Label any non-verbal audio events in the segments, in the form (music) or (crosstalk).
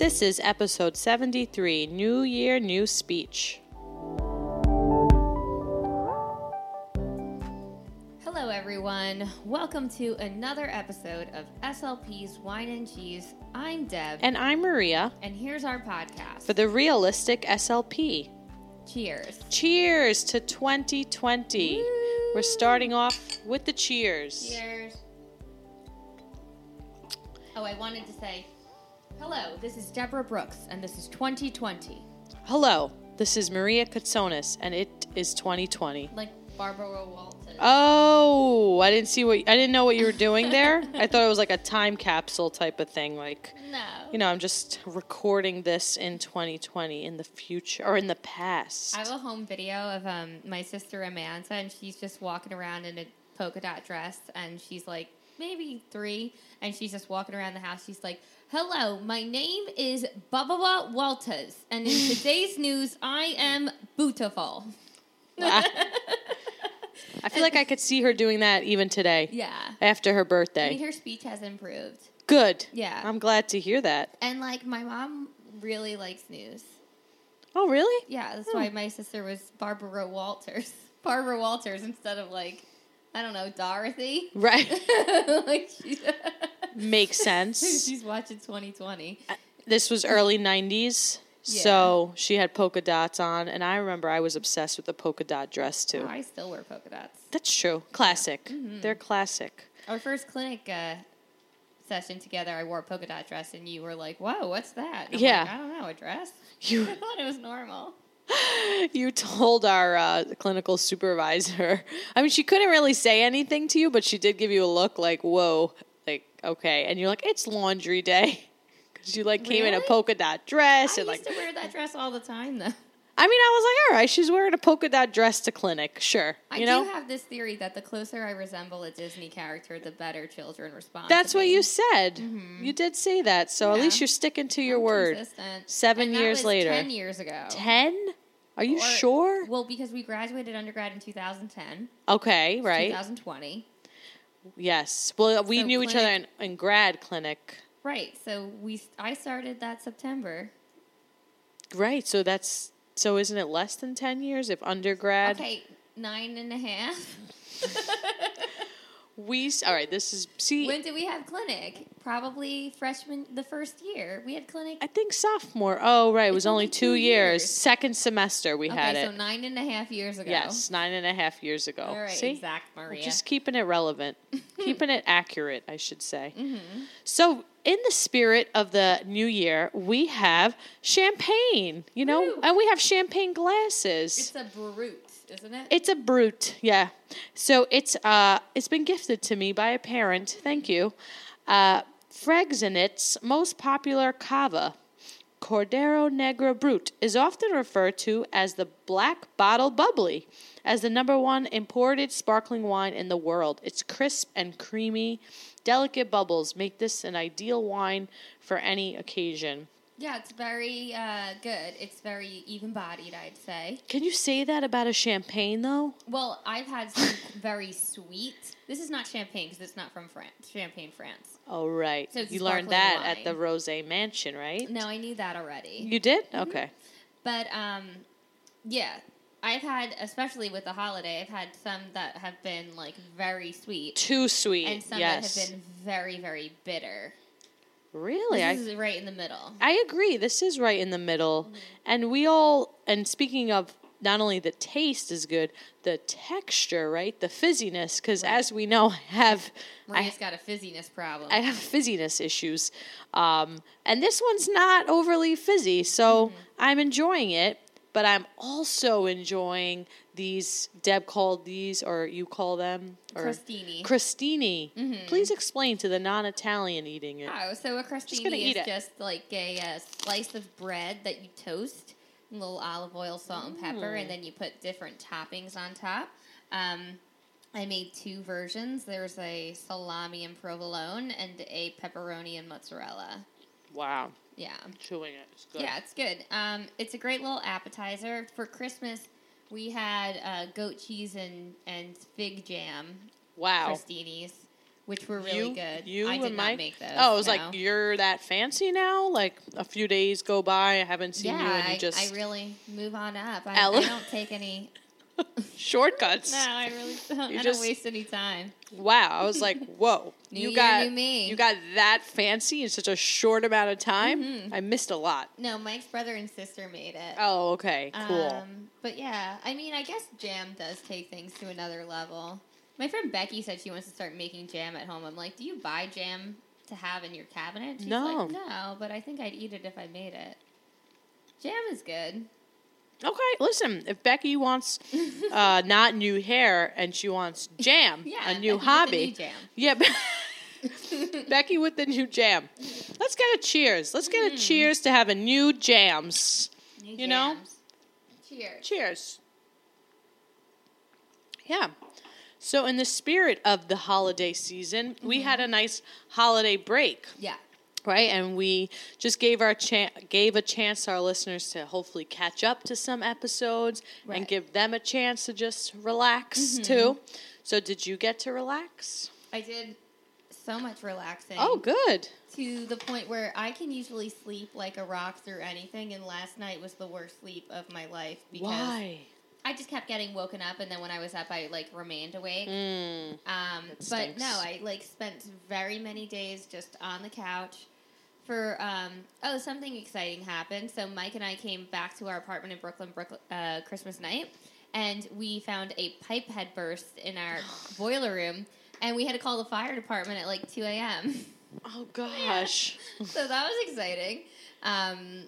This is episode 73 New Year, New Speech. Hello, everyone. Welcome to another episode of SLP's Wine and Cheese. I'm Deb, And I'm Maria and here's our podcast. for the realistic SLP. Cheers. Cheers to 2020. Woo! We're starting off with the cheers. Cheers. Oh, I wanted to say hello, this is Deborah Brooks, and this is 2020. Hello, this is Maria Katsonis, and it is 2020. Like Barbara Walters. Oh, I didn't see what I didn't know what you were doing there. I thought it was like a time capsule type of thing, like no. you know, I'm just recording this in 2020 in the future or in the past. I have a home video of um, my sister Amanda, and she's just walking around in a polka dot dress, and she's like maybe three, and she's just walking around the house. She's like, "Hello, my name is Baba Walters, and in (laughs) today's news, I am beautiful." I feel like I could see her doing that even today Yeah, after her birthday. I mean her speech has improved, Good. Yeah. I'm glad to hear that. and like my mom really likes news. Oh, really? Yeah, that's Hmm. why my sister was Barbara Walters, (laughs) Barbara Walters instead of like. I don't know, Dorothy. Right. (laughs) like she's, Makes (laughs) sense. she's watching 2020. This was early 90s. So she had polka dots on, and I remember I was obsessed with the polka dot dress too. I still wear polka dots. That's true. Classic. Mm-hmm. They're classic. Our first clinic uh, session together, I wore a polka dot dress, and you were like, "Whoa, what's that?" Yeah. like, I don't know, a dress. (laughs) You (laughs) I thought it was normal. you told our uh, clinical supervisor. I mean, she couldn't really say anything to you, but she did give you a look like, "Whoa," like okay, and you're like, "It's laundry day," (laughs) because you like came in a polka dot dress I and used like. to wear that dress all the time, though. I mean, I was like, all right, she's wearing a polka dot dress to clinic, sure, I know. do have this theory that the closer I resemble a Disney character, the better children respond. That's what me. you said. Mm-hmm. You did say that, so at least you're sticking to your I'm word. consistent. Seven And years later. ten years ago. Ten? Are you Or- sure? Well, because we graduated undergrad in 2010, Okay, right. 2020. Yes. Well, we So knew each other in, in grad clinic. Right. So we, I started that September. Right. So that's so isn't it less than ten years if undergrad? Okay, nine and a half. (laughs) We all right. This is see. when did we have clinic? Probably freshman, the first year we had clinic. I think sophomore. Oh, right. It was only only two two years. years. Second semester we had okay, it. so nine and a half years ago. yes, nine and a half years ago. All right, See, exact, We're Maria. just keeping it relevant, (laughs) keeping it accurate, I should say. Mm-hmm. So, in the spirit of the new year, we have champagne, you know, Woo. and we have champagne glasses. It's a brute, isn't it? It's a brute, yeah. So it's uh it's been gifted to me by a parent. Thank you. Uh, Freixenet's most popular cava, Cordon Negro Brut, is often referred to as the Black Bottle Bubbly, as the number one imported sparkling wine in the world. It's crisp and creamy. Delicate bubbles make this an ideal wine for any occasion. Yeah, it's very uh, good. It's very even bodied, I'd say. Can you say that about a champagne, though? Well, I've had some very sweet. This is not champagne because it's not from France. Champagne, France. Oh, right. So you learned that at the. Rose Mansion, right? No, I knew that already. You did? Mm-hmm. Okay. But um, yeah, I've had, especially with the holiday, I've had some that have been like very sweet, Too sweet. and some yes. that have been very, very bitter. Really? This I, is right in the middle. I agree. This is right in the middle. And we all, and speaking of not only the taste is good, the texture, right? The fizziness, because as we know, I have. Maria's I, got a fizziness problem. I have fizziness issues. Um, and this one's not overly fizzy, so Mm-hmm. I'm enjoying it. But I'm also enjoying these. Deb called these, or you call them, or Crostini. Crostini. Please explain to the non-Italian eating it. Oh, so a crostini is it. just like a uh, slice of bread that you toast, a little olive oil, salt, and pepper, Mm. and then you put different toppings on top. Um, I made two versions. There's a salami and provolone and a pepperoni and mozzarella. Wow, Yeah, I'm chewing it. It's good. yeah, it's good. Um, it's a great little appetizer for Christmas. We had uh, goat cheese and and fig jam Wow. crostinis which were really you, good. You I did not Mike. make those. Oh, it was no. like you're that fancy now. Like a few days go by, I haven't seen yeah, you, and I, you just I really move on up. I, Ella- I don't take any. (laughs) shortcuts. No, I really (laughs) don't. You I just- don't waste any time. Wow, I was like, (laughs) whoa, you year, got you got that fancy in such a short amount of time. Mhm. I missed a lot. No, Mike's brother and sister made it. Oh, okay, cool. Um, but yeah, I mean, I guess jam does take things to another level. My friend Becky said she wants to start making jam at home. I'm like, do you buy jam to have in your cabinet? She's No. like, no, but I think I'd eat it if I made it. Jam is good. Okay, listen, if Becky wants uh, not new hair and she wants jam, (laughs) Yeah, a Becky new with the hobby, new jam. yeah. (laughs) Becky with the new jam. Let's get a cheers. Let's get a cheers to having new jams. New You know? Cheers. Cheers. Yeah. So, in the spirit of the holiday season, we had a nice holiday break, Yeah. Right? And we just gave our chan gave a chance to our listeners to hopefully catch up to some episodes and give them a chance to just relax too. So, did you get to relax? I did so much relaxing. Oh, good. To the point where I can usually sleep like a rock through anything, and last night was the worst sleep of my life because Why? I just kept getting woken up, and then when I was up, I like remained awake. Mm. Um, but no, I like spent very many days just on the couch. For um, oh, something exciting happened. So Mike and I came back to our apartment in Brooklyn, Brooklyn uh, Christmas night, and we found a pipe had burst in our (gasps) boiler room, and we had to call the fire department at like two a.m. Oh (laughs) gosh. so that was exciting. Um,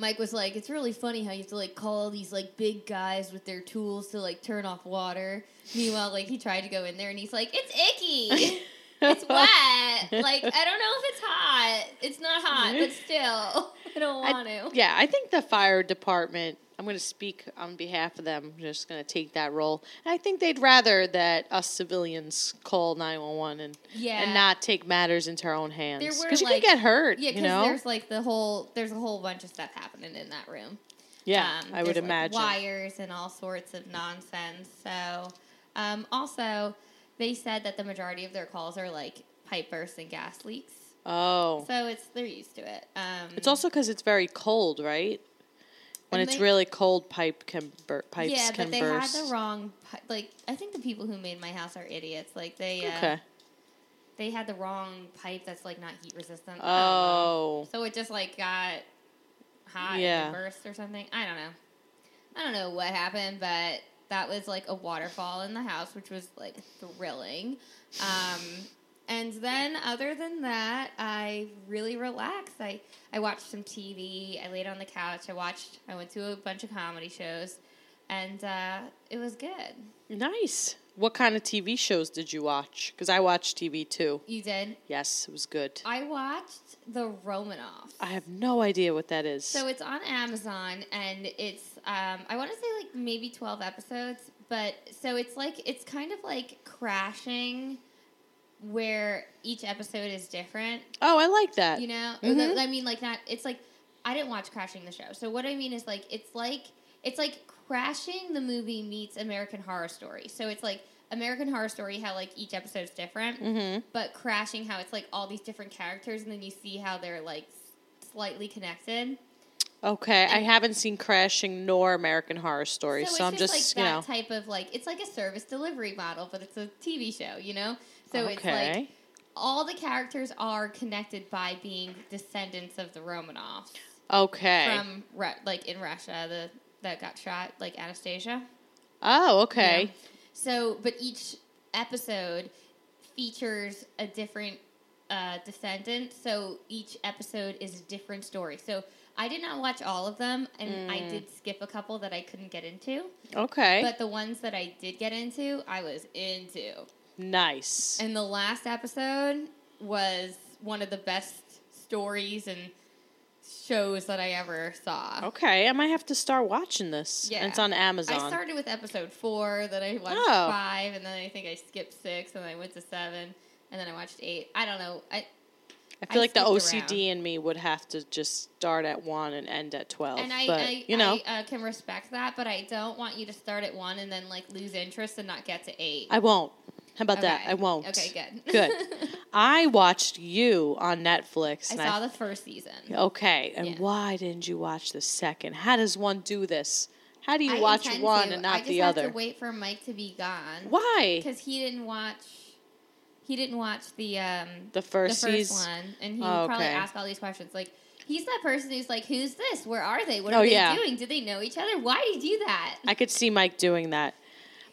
Mike was like, "It's really funny how you have to like call these like big guys with their tools to like turn off water." Meanwhile, like he tried to go in there and he's like, "It's icky, (laughs) it's (laughs) wet. Like I don't know if it's hot. It's not hot, but (laughs) still, (laughs) I don't I- want to." Yeah, I think the fire department. I'm going to speak on behalf of them. I'm just going to take that role. And I think they'd rather that us civilians call 911 and Yeah, and not take matters into our own hands because you like- could get hurt. Yeah, you because know. there's like the whole there's a whole bunch of stuff happening in that room. yeah, Um, I would like, imagine. wires and all sorts of nonsense. So, um, also, they said that the majority of their calls are like pipe bursts and gas leaks. Oh, So it's they're used to it. Um, it's also because it's very cold, right? When it's they- really cold, pipe can bur- pipes yeah, can but they burst. had the wrong. Like I think the people who made my house are idiots. Like they uh, okay. they had the wrong pipe that's like not heat resistant. Oh, So it just like got hot Yeah. and burst or something. I don't know. I don't know what happened, but that was like a waterfall in the house, which was like thrilling. Um, and then other than that, I really relaxed. I, I watched some TV. I laid on the couch. I watched. I went to a bunch of comedy shows, and uh, it was good. nice. What kind of TV shows did you watch? Because I watched TV too. You did. Yes, it was good. I watched The Romanoffs. I have no idea what that is. So it's on Amazon, and it's um, I want to say like maybe twelve episodes, but so it's like it's kind of like crashing, where each episode is different. oh, I like that. You know, Mhm. I mean, like not. It's like I didn't watch Crashing the show, so what I mean is like it's like it's like Crashing the movie meets American Horror Story. So it's like American Horror Story, how like each episode is different, Mm-hmm. but Crashing, how it's like all these different characters, and then you see how they're like slightly connected. Okay, I haven't seen Crashing nor American Horror Story, so, it's I'm just, like you that know. type of like it's like a service delivery model, but it's a TV show, you know. So it's like all the characters are connected by being descendants of the Romanovs okay. from like in Russia, the that got shot, like Anastasia. oh, okay. So, but each episode features a different uh, descendant. So each episode is a different story. So I did not watch all of them, and I Mm. did skip a couple that I couldn't get into. Okay. But the ones that I did get into, I was into. nice. And the last episode was one of the best stories and shows that I ever saw. Okay, I might have to start watching this. Yeah. It's on Amazon. I started with episode four, then I watched Oh. five, and then I think I skipped six, and then I went to seven, and then I watched eight. I don't know. I I feel I like the OCD in me would have to just start at one and end at 12. and I, but, I, you know, I uh, can respect that, but I don't want you to start at one and then like lose interest and not get to eight. I won't. How about that? I won't. Okay, good. (laughs) Good. (laughs) I watched you on Netflix. I saw the first season. Okay, and Yeah. why didn't you watch the second? How does one do this? How do you I watch one to. and I not just the have other? to wait for Mike to be gone. Why? Because he didn't watch. He didn't watch the um The first the first season? one, and he Oh, would probably okay. ask all these questions. Like he's that person who's like, "Who's this? Where are they? What Oh, are they yeah. doing? Do they know each other? Why do you do that?" I could see Mike doing that.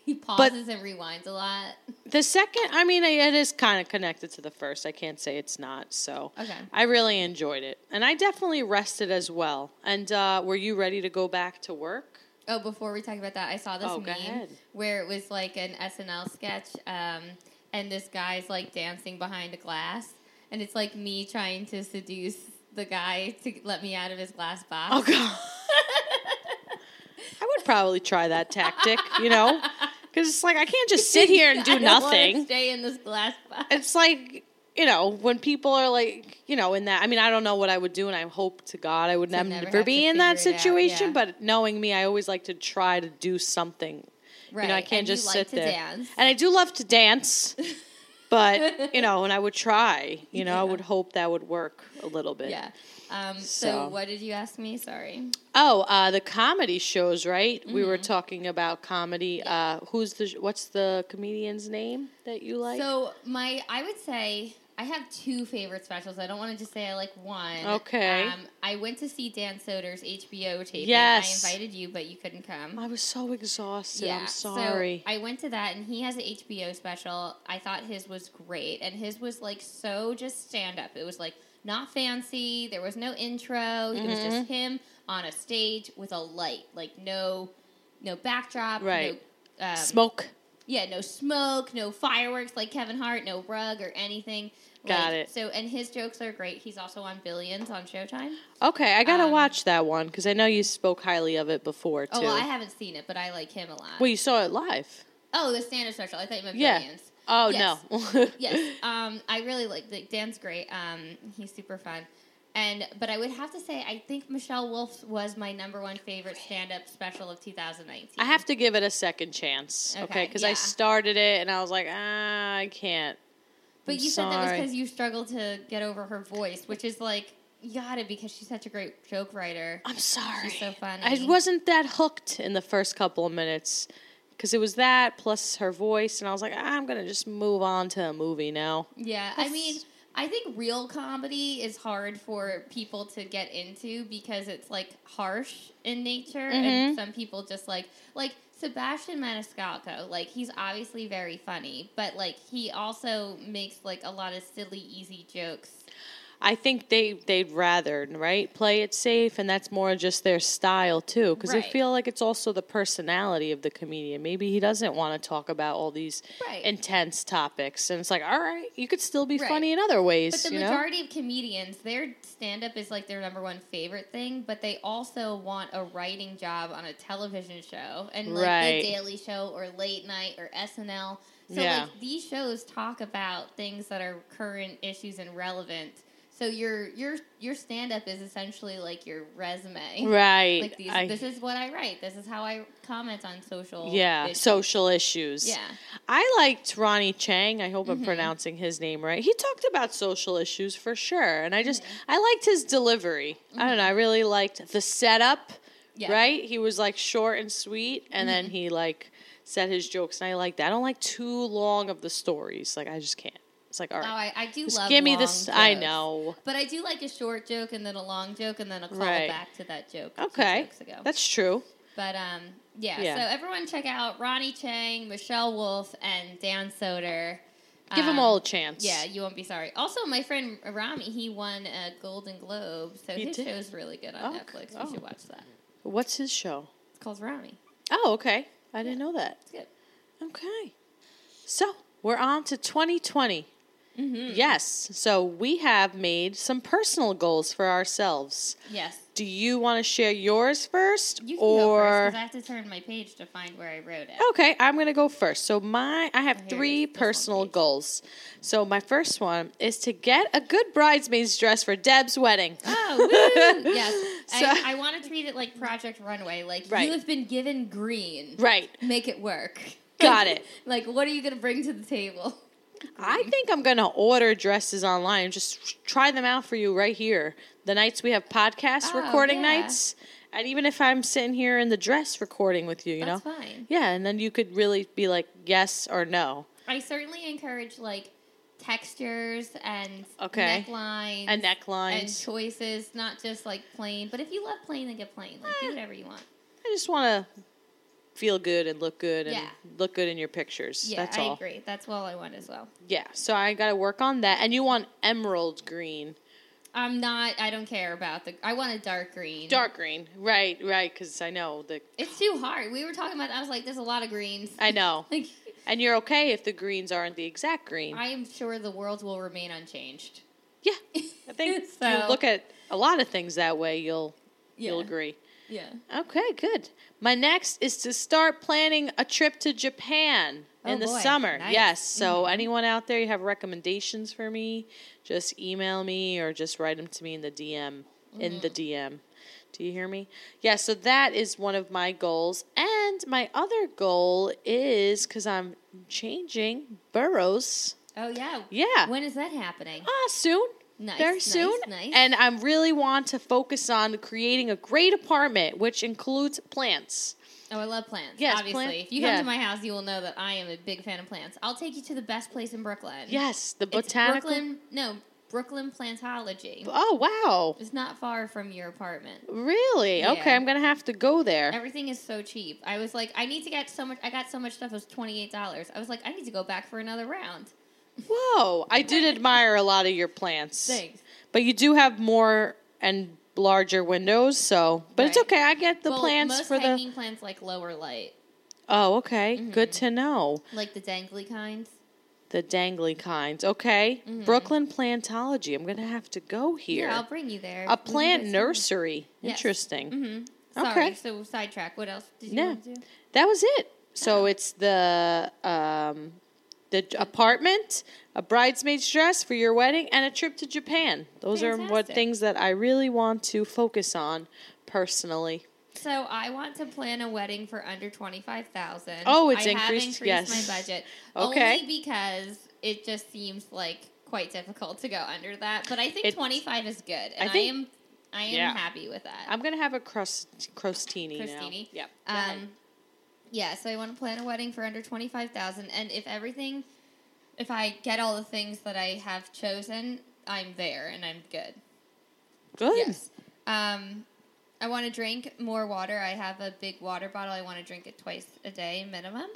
He pauses and rewinds a lot. The second, I mean, it is kind of connected to the first. I can't say it's not. So Okay. I really enjoyed it, and I definitely rested as well. And uh, were you ready to go back to work? Oh, before we talk about that, I saw this Oh, meme where it was like an SNL sketch, um, and this guy's like dancing behind a glass, and it's like me trying to seduce the guy to let me out of his glass box. Oh God. (laughs) I would probably try that tactic, you know, (laughs) because it's like I can't just sit (laughs) here and do nothing. Stay in this glass box. It's like you know when people are like you know in that. I mean, I don't know what I would do, and I hope to God I would never, never be in that out, situation. yeah. But knowing me, I always like to try to do something. Right. You know, I can't and just sit like there. Dance. And I do love to dance, (laughs) but you (laughs) know, and I would try. You know, I would hope that would work a little bit. Yeah. Um, so, So- what did you ask me? Sorry. Oh, uh, the comedy shows, right? We Mm-hmm. were talking about comedy. Uh, who's the? What's the comedian's name that you like? So my, I would say I have two favorite specials. I don't want to just say I like one. Okay. Um, I went to see Dan Soder's HBO taping. Yes. I invited you, but you couldn't come. I was so exhausted. yeah. I'm sorry. So I went to that, and he has an HBO special. I thought his was great, and his was like so just stand up. It was like not fancy. There was no intro. It was Mm-hmm. just him on a stage with a light, like no, no backdrop. Right. No, um, Smoke. Yeah, no smoke, no fireworks like Kevin Hart, no rug or anything. Got Like, it. So, and his jokes are great. He's also on Billions on Showtime. Okay, I gotta um, watch that one because I know you spoke highly of it before too. Oh, well, I haven't seen it, but I like him a lot. well, you saw it live. Oh, the stand-up special. I thought you meant Yeah. Billions. Oh Yes. no. (laughs) yes, um, I really like the Dan's great. Um, he's super fun, and but I would have to say I think Michelle Wolf was my number one favorite stand-up special of 2019. I have to give it a second chance. Okay, Okay, because I started it and I was like, ah, I can't. But I'm you said that was because you struggled to get over her voice, which is like you got it because she's such a great joke writer. I'm sorry. so funny. I wasn't that hooked in the first couple of minutes because it was that plus her voice, and I was like, "Ah, I'm gonna just move on to a movie now. Yeah, I mean, I think real comedy is hard for people to get into because it's like harsh in nature, and mm-hmm. some people just like like Sebastian Maniscalco. Like he's obviously very funny, but like he also makes like a lot of silly, easy jokes. I think they they'd rather right play it safe, and that's more just their style too. Because I Right. feel like it's also the personality of the comedian. Maybe he doesn't want to talk about all these Right. intense topics, and it's like, all right, you could still be Right. funny in other ways. But the you know? majority of comedians, their stand up is like their number one favorite thing, but they also want a writing job on a television show and like the Daily Show or Late Night or SNL. So Yeah. like these shows talk about things that are current issues and relevant. So your your your stand up is essentially like your resume. right? Like these, I- this is what I write. This is how I comment on social. yeah, issues. social issues. Yeah. I liked Ronnie Chang. I hope I'm Mm-hmm. pronouncing his name right. He talked about social issues for sure, and I just Mm-hmm. I liked his delivery. I don't know. I really liked the setup. Yeah. Right? He was like short and sweet, and then he like said his jokes, and I like that. I don't like too long of the stories. Like I just can't. It's like all Oh, I, I do love. give me this. I know. But I do like a short joke and then a long joke and then a call Right. back to that joke. Okay, that's true. But um, yeah, Yeah. So everyone check out Ronnie Chang, Michelle Wolf, and Dan Soder. Give them Um, all a chance. Yeah, you won't be sorry. Also, my friend Ramy, he won a Golden Globe, so He his did? show's really good on Oh, Netflix. You oh. should watch that. What's his show? It's called Ramy. Oh, okay. I didn't know that. It's good. Okay. So we're on to 2020. Mm-hmm. Yes. So we have made some personal goals for ourselves. Yes. Do you want to share yours first, You can go first or because I have to turn my page to find where I wrote it. okay? I'm gonna go first. So my I have it three is, personal goals. So my first one is to get a good bridesmaid's dress for Deb's wedding. Oh, (laughs) yes. So- I, I want to treat it like Project Runway. Like, Right. you have been given green. Right. Make it work. Got it. (laughs) Like, what are you gonna bring to the table? I think I'm gonna order dresses online. Just try them out for you right here. The nights we have podcast Oh, recording yeah. nights, and even if I'm sitting here in the dress recording with you, you That's know, fine. yeah, and then you could really be like yes or no I certainly encourage like textures and Okay. necklines and and choices, not just like plain. But if you love plain, then get plain. Like Eh. do whatever you want. I just want to feel good and look good and Yeah. look good in your pictures. Yeah, That's I all. agree. That's all I want as well. Yeah, so I got to work on that. And you want emerald green, I'm not. I don't care about the. I want a dark green. dark green, right? Right, because I know the. It's too hard. We were talking about. I was like, there's a lot of greens. I know, (laughs) Like, and you're okay if the greens aren't the exact green. I am sure the world will remain unchanged. yeah, I think if (laughs) So- you look at a lot of things that way. You'll you'll agree. Yeah. Okay, good. My next is to start planning a trip to Japan in Oh, the boy. summer. Nice. Yes. So, Mhm. anyone out there, you have recommendations for me? Just email me or just write them to me in the DM. In Mm-hmm. the DM. Do you hear me? Yeah. So that is one of my goals, and my other goal is because I'm changing boroughs. Oh yeah. Yeah. When is that happening? Ah, soon. Nice, Very soon. nice. And I really want to focus on creating a great apartment, which includes plants. Oh, I love plants. Yes, obviously. plant- if you yeah. come to my house, you will know that I am a big fan of plants. I'll take you to the best place in Brooklyn. Yes, the It's botanical. Brooklyn. No, Brooklyn Plantology. Oh wow! It's not far from your apartment. Really? Yeah. Okay, I'm gonna have to go there. Everything is so cheap. I was like, I need to get so much. I got so much stuff. It was twenty eight dollars. I was like, I need to go back for another round. Whoa! I did admire a lot of your plants, Thanks. but you do have more and larger windows. So, but it's okay. I get the well, plants most for the. hanging plants like lower light, Oh, okay. Mm-hmm. Good to know. like the dangly kinds. The dangly kinds. Okay, Brooklyn Plantology. I'm gonna have to go here. Mm-hmm. Yeah, I'll bring you there. a plant nursery. Yes. Interesting. Mm-hmm. Sorry. Okay. So sidetrack. What else did you Yeah. to? That was it. So Oh. it's the um, the apartment, a bridesmaid's dress for your wedding, and a trip to Japan. Those are what things that I really want to focus on personally. So I want to plan a wedding for under twenty five thousand. Oh, it's I increased- Have increased yes. my budget. Okay. Only because it just seems like quite difficult to go under that. But I think It's- twenty five is good, and I, think- am I am Yeah. happy with that. I'm gonna have a crust crostini, now. Crostini? Yep. Um, yeah, so I want to plan a wedding for under twenty five thousand, and if everything, if I get all the things that I have chosen, I'm there and I'm good. Good. Yes. Um, I want to drink more water. I have a big water bottle. I want to drink it twice a day minimum.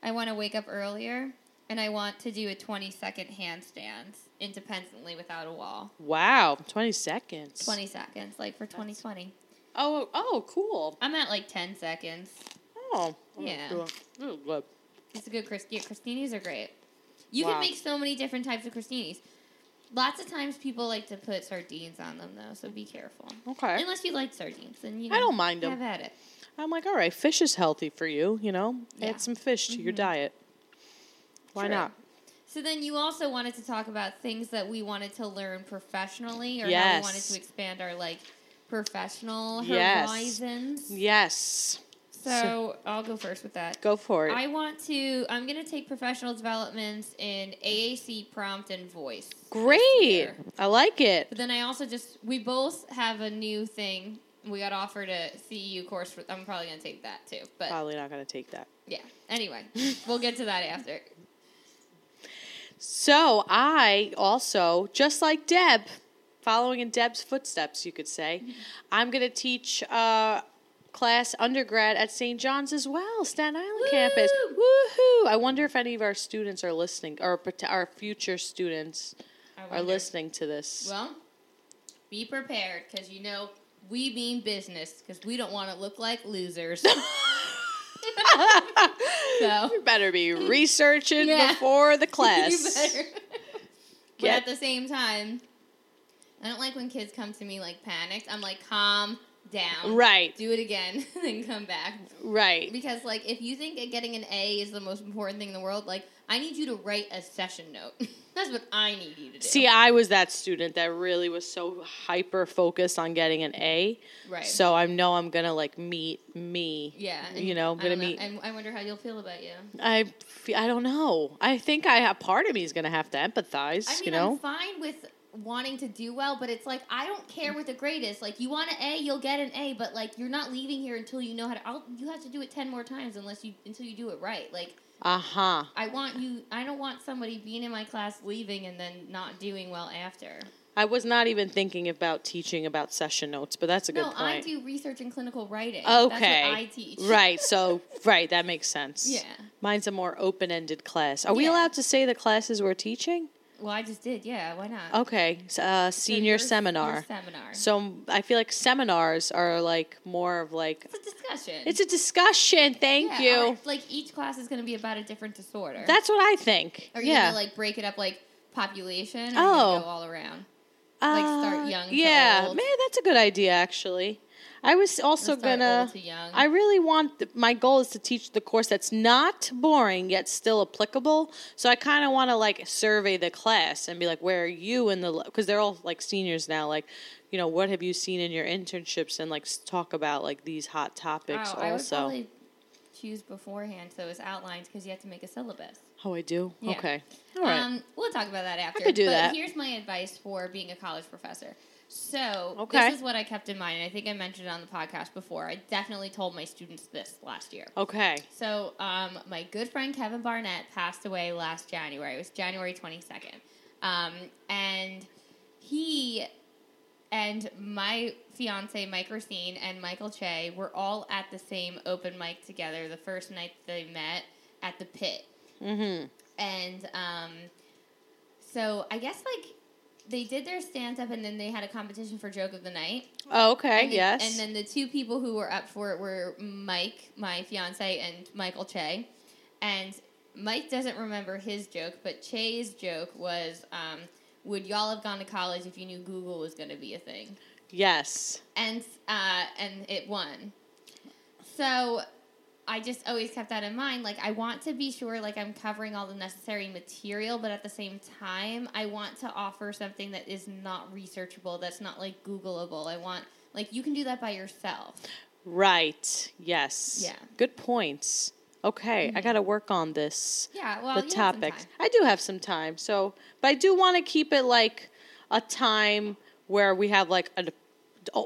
I want to wake up earlier, and I want to do a twenty second handstand independently without a wall. Wow. Twenty seconds. Twenty seconds, like for twenty twenty. Oh. Oh. Cool. I'm at like ten seconds. Oh. Yeah. it. Oh, good. It's a good Christ. Yeah, crostinis are great. You Wow. can make so many different types of crostinis. Lots of times people like to put sardines on them though, so be careful. Okay. Unless you like sardines, then you know, I don't mind 'em. Have at it. I'm like, all right, fish is healthy for you. You know, Yeah. add some fish to your mm-hmm. diet. Why True. not? So then you also wanted to talk about things that we wanted to learn professionally, or how we wanted to expand our like professional Yes. horizons. Yes. So I'll go first with that. Go for it. I want to. I'm going to take professional developments in AAC, prompt, and voice. Great. I like it. But then I also just we both have a new thing. We got offered a CEU course. For, I'm probably going to take that too. But Probably not going to take that. yeah. Anyway, we'll get to that after. So I also, just like Deb, following in Deb's footsteps, you could say, (laughs) I'm going to teach uh, class undergrad at St. John's as well, Staten Island campus. Woohoo! I wonder if any of our students are listening, or our future students are listening to this. Well, be prepared because you know we mean business because we don't want to look like losers. (laughs) (laughs) so you better be researching Yeah. before the (laughs) class. but at the same time, I don't like when kids come to me like panicked. I'm like, calm down. Right, Do it again, (laughs) then come back. right. Because like if you think getting an A is the most important thing in the world, like I need you to write a session note. (laughs) That's what I need you to do. See, I was that student that really was so hyper focused on getting an A. Right. So I know I'm gonna like meet me. yeah, You know, I gonna know. meet. And I wonder how you'll feel about you. I, I don't know. I think I have part of me is gonna have to empathize. I mean, you know. I'm fine with wanting to do well, but it's like I don't care what the grade is. Like you want an A, you'll get an A, but like you're not leaving here until you know how to. I'll, you have to do it ten more times unless you until you do it right. Like Uh huh. I want you. I don't want somebody being in my class leaving and then not doing well after. I was not even thinking about teaching about session notes, but that's a good no, point. I do research and clinical writing. Okay. That's what I teach. Right. So, (laughs) right, that makes sense. Yeah. Mine's a more open-ended class. Are we allowed to say the classes we're teaching? Well, I just did. Yeah. Why not? Okay. Uh, So senior seminar. Seminar. So I feel like seminars are like more of like it's a discussion. it's a discussion. Thank Yeah, you. or, like each class is going to be about a different disorder. That's what I think. Are you yeah. gonna like break it up like population? Or Oh. go all around? like, start Uh, young to Yeah, old? man, that's a good idea. Actually, I was also gonna. old to young? I really want th- my goal is to teach the course that's not boring yet still applicable. So I kind of want to like survey the class and be like, where are you in the because they're all like seniors now. Like, you know, what have you seen in your internships and like talk about like these hot topics oh, I also. choose beforehand so it's outlined because you have to make a syllabus. oh, I do. Yeah. Okay, all right. Um, we'll talk about that after. could do but that. Here's my advice for being a college professor. So Okay. this is what I kept in mind, and I think I mentioned it on the podcast before. I definitely told my students this last year. okay. So, um, my good friend Kevin Barnett passed away last January. It was January 22nd. Um, and he and my fiance, Mike Recine, and Michael Che were all at the same open mic together the first night they met at the pit. Mm-hmm. And um, so, I guess like they did their stand up and then they had a competition for joke of the night. Oh, okay. And the- yes. And then the two people who were up for it were Mike, my fiance, and Michael Che. And Mike doesn't remember his joke, but Che's joke was, um, "Would y'all have gone to college if you knew Google was going to be a thing?" yes. And uh, and it won. So I just always kept that in mind. Like I want to be sure, like I'm covering all the necessary material, but at the same time, I want to offer something that is not researchable. That's not like Googleable. I want like you can do that by yourself. Right. Yes. Yeah. Mm-hmm. Good points. Okay, I got to work on this. Yeah, well, the you have some topics. I do have some time. So, but I do want to keep it like a time where we have like a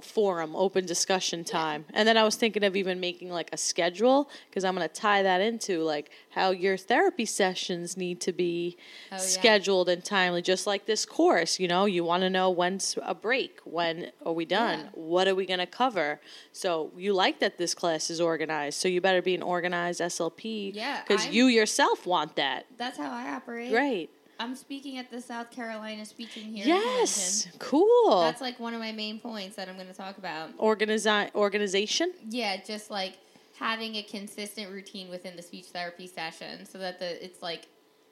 forum, open discussion time. And then I was thinking of even making like a schedule because I'm going to tie that into like how your therapy sessions need to be Oh, yeah. scheduled and timely, just like this course. You know, you want to know when's a break, when are we done, Yeah. what are we going to cover. So you like that this class is organized, so you better be an organized SLP. Yeah, because you yourself want that. That's how I operate. Great. I'm speaking at the South Carolina Speaking Here. Yes. Convention. Cool. That's like one of my main points that I'm going to talk about. Organizi- organization. Yeah, just like having a consistent routine within the speech therapy session so that the it's like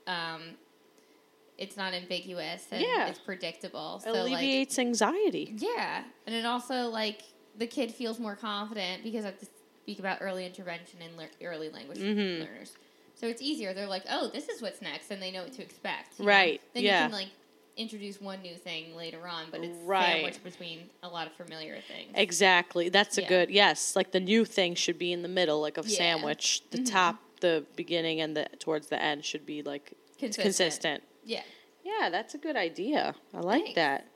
um it's not ambiguous and Yeah. it's predictable. So like Alleviates anxiety. yeah, and it also like the kid feels more confident because I have to speak about early intervention and lear- early language Mhm. learners. So it's easier. They're like, "Oh, this is what's next," and they know what to expect. you know? Right, Then yeah. you can like introduce one new thing later on, but it's Right. sandwiched between a lot of familiar things. Exactly. That's a Yeah. good yes. Like the new thing should be in the middle, like a Yeah. sandwich. The Mhm. top, the beginning, and the towards the end should be like Consistent. consistent. Yeah. Yeah, that's a good idea. I like Thanks. that.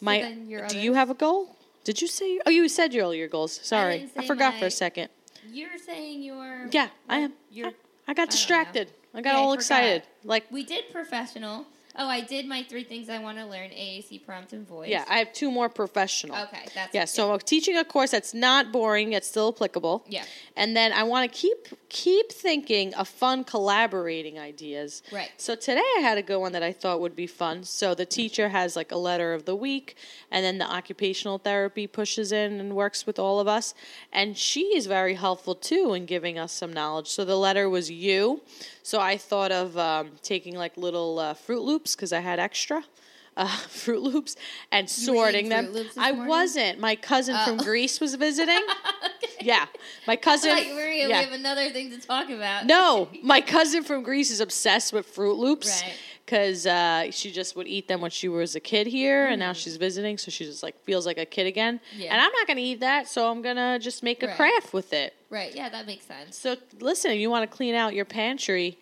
So My, your do you have a goal? Did you say? Oh, you said your all your goals. Sorry, I, say forgot for a second. You're saying you're. Yeah, I am. You're. I got distracted. I, got Yeah, all excited. Like We did professional. Oh, I did my three things I want to learn: AAC, prompt, and voice. yeah, I have two more professional. Okay, that's Yeah, so I'm teaching a course that's not boring, yet still applicable. Yeah. And then I want to keep keep thinking of fun collaborating ideas. Right. So today I had a good one that I thought would be fun. So the teacher has like a letter of the week, and then the occupational therapy pushes in and works with all of us. And she is very helpful too in giving us some knowledge. So the letter was you. So I thought of um, taking like little uh, Froot Loops because I had extra. Uh, (laughs) Froot Loops and You were eating sorting them. Loops I morning? wasn't. My cousin from Oh. (laughs) Greece was visiting, (laughs) Yeah, my cousin. Like, Maria, yeah. we have another thing to talk about. No, my cousin from Greece is obsessed with Froot Loops Right. because uh, she just would eat them when she was a kid here, and now Mhm. she's visiting, so she just like feels like a kid again. Yeah. And I'm not gonna eat that, so I'm gonna just make a Right. craft with it. Right, yeah, that makes sense. So listen, if you want to clean out your pantry.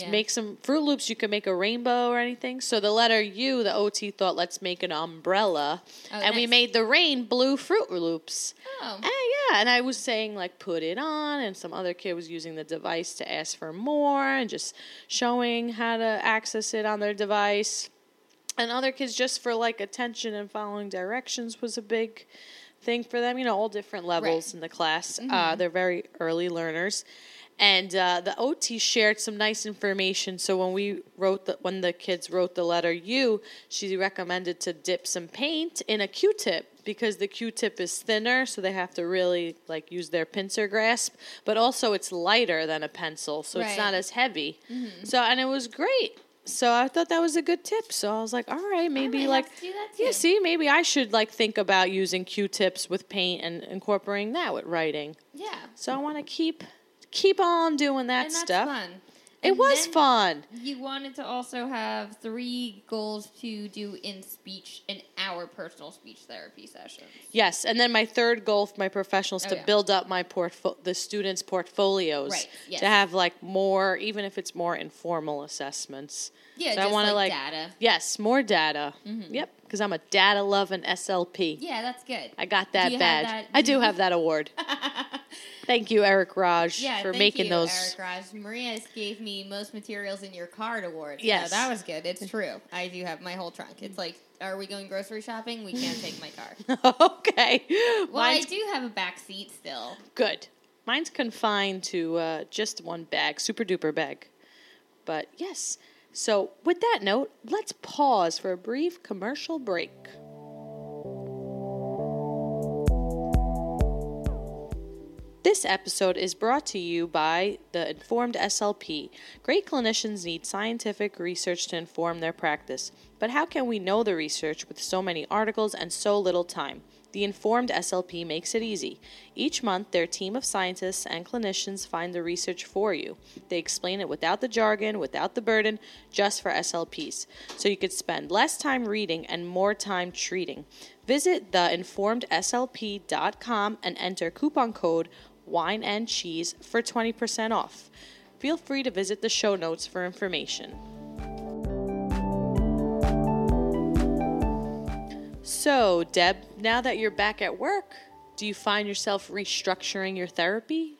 Yeah. Make some Froot Loops. You can make a rainbow or anything. So the letter U, the OT thought, let's make an umbrella, Oh, and we made the rain blue Froot Loops. Oh, And yeah, and I was saying like put it on, and some other kid was using the device to ask for more and just showing how to access it on their device. And other kids just for like attention and following directions was a big thing for them. You know, all different levels Right. in the class. Uh, they're very early learners. And uh, the OT shared some nice information. So when we wrote the when the kids wrote the letter U, she recommended to dip some paint in a Q-tip because the Q-tip is thinner, so they have to really like use their pincer grasp. But also, it's lighter than a pencil, so it's not as heavy. So and it was great. So I thought that was a good tip. So I was like, all right, maybe like to do that yeah. See, maybe I should like think about using Q-tips with paint and incorporating that with writing. yeah. So I want to keep keep on doing that and that's stuff. fun. It And was fun. You wanted to also have three goals to do in speech in our personal speech therapy sessions. Yes, and then my third goal for my professionals Oh, to yeah. build up my portfo- the students' portfolios. Right, yes. To have like more, even if it's more informal assessments. Yeah, So I just wanna, like, like- data. Yes, more data. Mm-hmm. Yep, because I'm a data loving SLP. Yeah, that's good. I got that badge. that- I do have that award. (laughs) Thank you, Erik Raj, yeah, for thank making you, those. Erik Raj. Maria gave me most materials in your card award. Yes. Yeah, that was good. It's true. I do have my whole trunk. It's like, are we going grocery shopping? We can't take my car. (laughs) okay. Well, I Mine's do have a back seat still. good. Mine's confined to uh, just one bag, super duper bag. But yes. So, with that note, let's pause for a brief commercial break. This episode is brought to you by the Informed SLP. Great clinicians need scientific research to inform their practice. But how can we know the research with so many articles and so little time? The Informed SLP makes it easy. Each month, their team of scientists and clinicians find the research for you. They explain it without the jargon, without the burden, just for SLPs. So you could spend less time reading and more time treating. Visit theinformedslp.com and enter coupon code wine and cheese for 20% off. Feel free to visit the show notes for information. So, Deb, now that you're back at work, do you find yourself restructuring your therapy?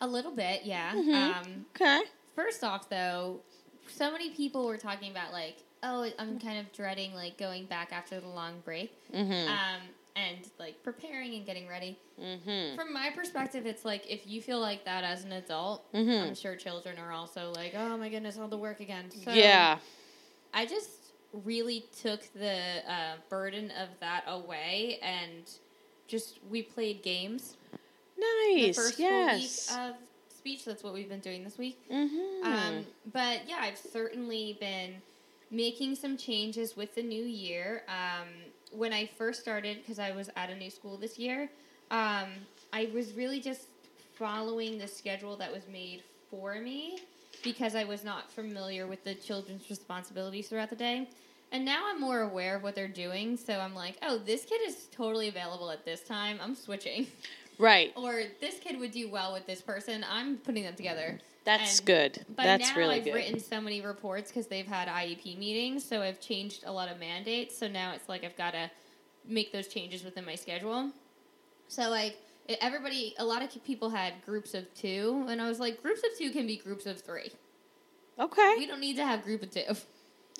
A little bit, yeah. Mm-hmm. Um, Okay. First off, though, so many people were talking about like, oh, I'm kind of dreading like going back after the long break, Mm-hmm. um, and like preparing and getting ready. Mm-hmm. From my perspective, it's like if you feel like that as an adult, Mhm. I'm sure children are also like, oh my goodness, all the work again. So yeah. I just really took the uh, burden of that away and just we played games. Nice. The first yes. week of speech. That's what we've been doing this week. mm-hmm. Um, but yeah, I've certainly been making some changes with the new year. Um, when I first started, because I was at a new school this year, um, I was really just following the schedule that was made for me because I was not familiar with the children's responsibilities throughout the day. And now I'm more aware of what they're doing, so I'm like, oh, this kid is totally available at this time. I'm switching. right. Or this kid would do well with this person. I'm putting them together. That's And good. By That's now, really I've good. written so many reports because they've had IEP meetings, so I've changed a lot of mandates. So now it's like I've got to make those changes within my schedule. So like everybody, a lot of people had groups of two, and I was like, groups of two can be groups of three. okay. We don't need to have group of two.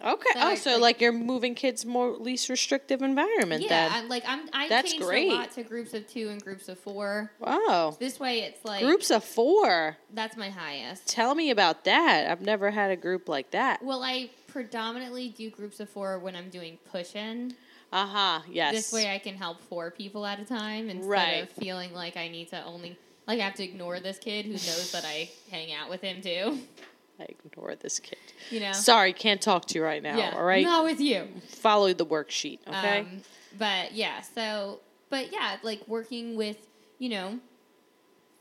Okay. So oh, I so think- like you're moving kids more least restrictive environment yeah, then. I'm like I'm. I That's changed great. a lot to groups of two and groups of four. wow. This way, it's like Groups of four. That's my highest. Tell me about that. I've never had a group like that. Well, I predominantly do groups of four when I'm doing push in. Uh huh. Yes. This way I can help four people at a time instead Right. of feeling like I need to only like I have to ignore this kid who knows that I hang out with him too. (laughs) I ignore this kid. You know? Sorry, can't talk to you right now. yeah. All right. Not with you. Follow the worksheet. Okay. Um, but yeah, so but yeah, like working with, you know,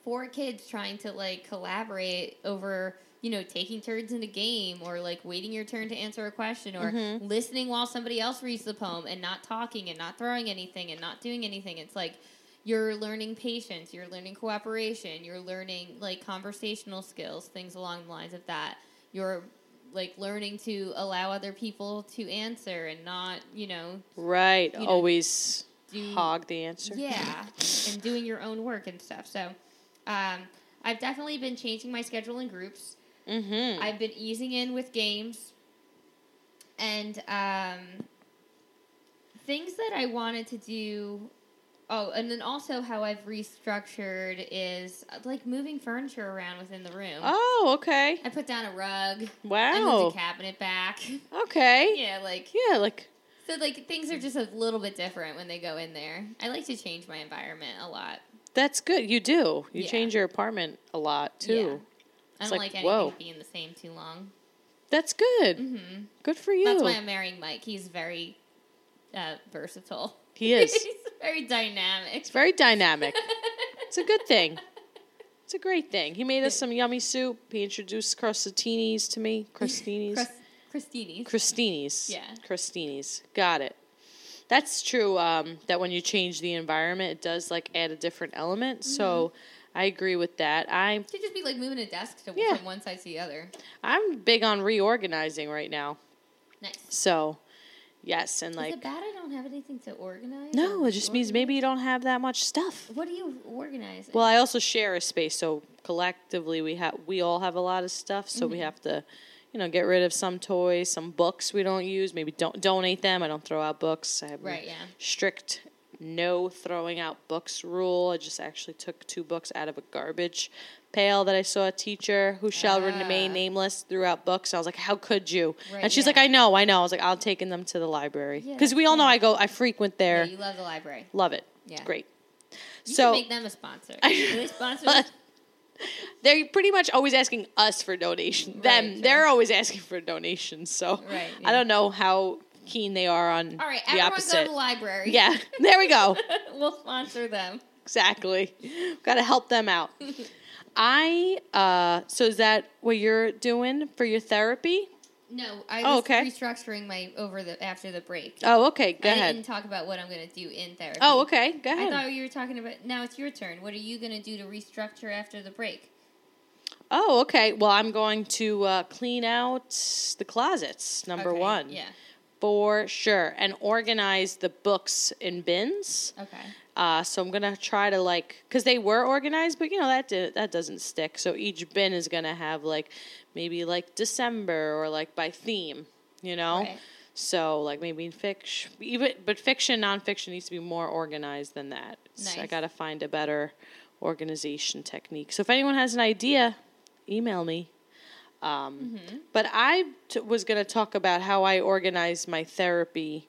four kids trying to like collaborate over you know taking turns in a game or like waiting your turn to answer a question or Mm-hmm. listening while somebody else reads the poem and not talking and not throwing anything and not doing anything it's like you're learning patience you're learning cooperation you're learning like conversational skills things along the lines of that you're like learning to allow other people to answer and not you know Right. You know, Always do- hog the answer. yeah, and doing your own work and stuff. So, um, I've definitely been changing my schedule in groups. Mm-hmm. I've been easing in with games, and um, things that I wanted to do. Oh, and then also how I've restructured is uh, like moving furniture around within the room. Oh, okay. I put down a rug. I moved Wow. a cabinet back. (laughs) Okay. yeah, like Yeah, like so, like things are just a little bit different when they go in there. I like to change my environment a lot. that's good. You do. You Yeah. change your apartment a lot too. Yeah. I don't like, like, anything whoa. being the same too long. That's good. hmm Good for you. That's why I'm marrying Mike. He's very uh, versatile. he is. (laughs) Very dynamic. It's very dynamic. (laughs) It's a good thing. It's a great thing. He made us some yummy soup. He introduced crostatinis to me. Crostinis. Chris, Christini's. Crostinis. Yeah. Crostinis. Got it. That's true. Um, that when you change the environment, it does like add a different element. So Mm-hmm. I agree with that. I Should just be like moving a desk to, Yeah. from one side to the other. I'm big on reorganizing right now. Nice. So yes, and like. Is it bad I don't have anything to organize? no, it just means maybe you don't have that much stuff. What do you organize? Well, I also share a space, so collectively we have we all have a lot of stuff, so Mm-hmm. we have to, you know, get rid of some toys, some books we don't use, maybe don't donate them. I don't throw out books. I have Right, yeah. strict no throwing out books rule. I just actually took two books out of a garbage pail that I saw a teacher who shall remain Ah. nameless throughout out books. I was like, "How could you?" Right, and she's yeah. like, "I know, I know." I was like, "I'll taking them to the library Yeah, because we all know. I go, I frequent Yeah, there, you love the library. love it, Yeah. great." You so make them a sponsor. (laughs) They sponsor. (laughs) They're pretty much always asking us for donations. Right, Them, sure. they're always asking for donations. So Right, I don't know how keen they are on All right, the opposite. go to the library. yeah, there we go. (laughs) we'll sponsor them. exactly. Got to help them out. I uh, so is that what you're doing for your therapy? No, I Oh, was okay. restructuring my over the after the break. Oh, okay. Go I ahead. didn't talk about what I'm going to do in therapy. Oh, okay. Go ahead. I thought you were talking about. Now it's your turn. What are you going to do to restructure after the break? oh, okay. Well, I'm going to uh, clean out the closets. Number Okay, one, Yeah. For sure, and organize the books in bins. Okay. Uh, so I'm gonna try to like, cause they were organized, but you know that di- that doesn't stick. So each bin is gonna have like maybe like December or like by theme, you know. Right. So like maybe fiction, even but fiction, nonfiction needs to be more organized than that. It's- I gotta find a better organization technique. So if anyone has an idea, email me. Um, Mm-hmm. But I t- was gonna talk about how I organize my therapy.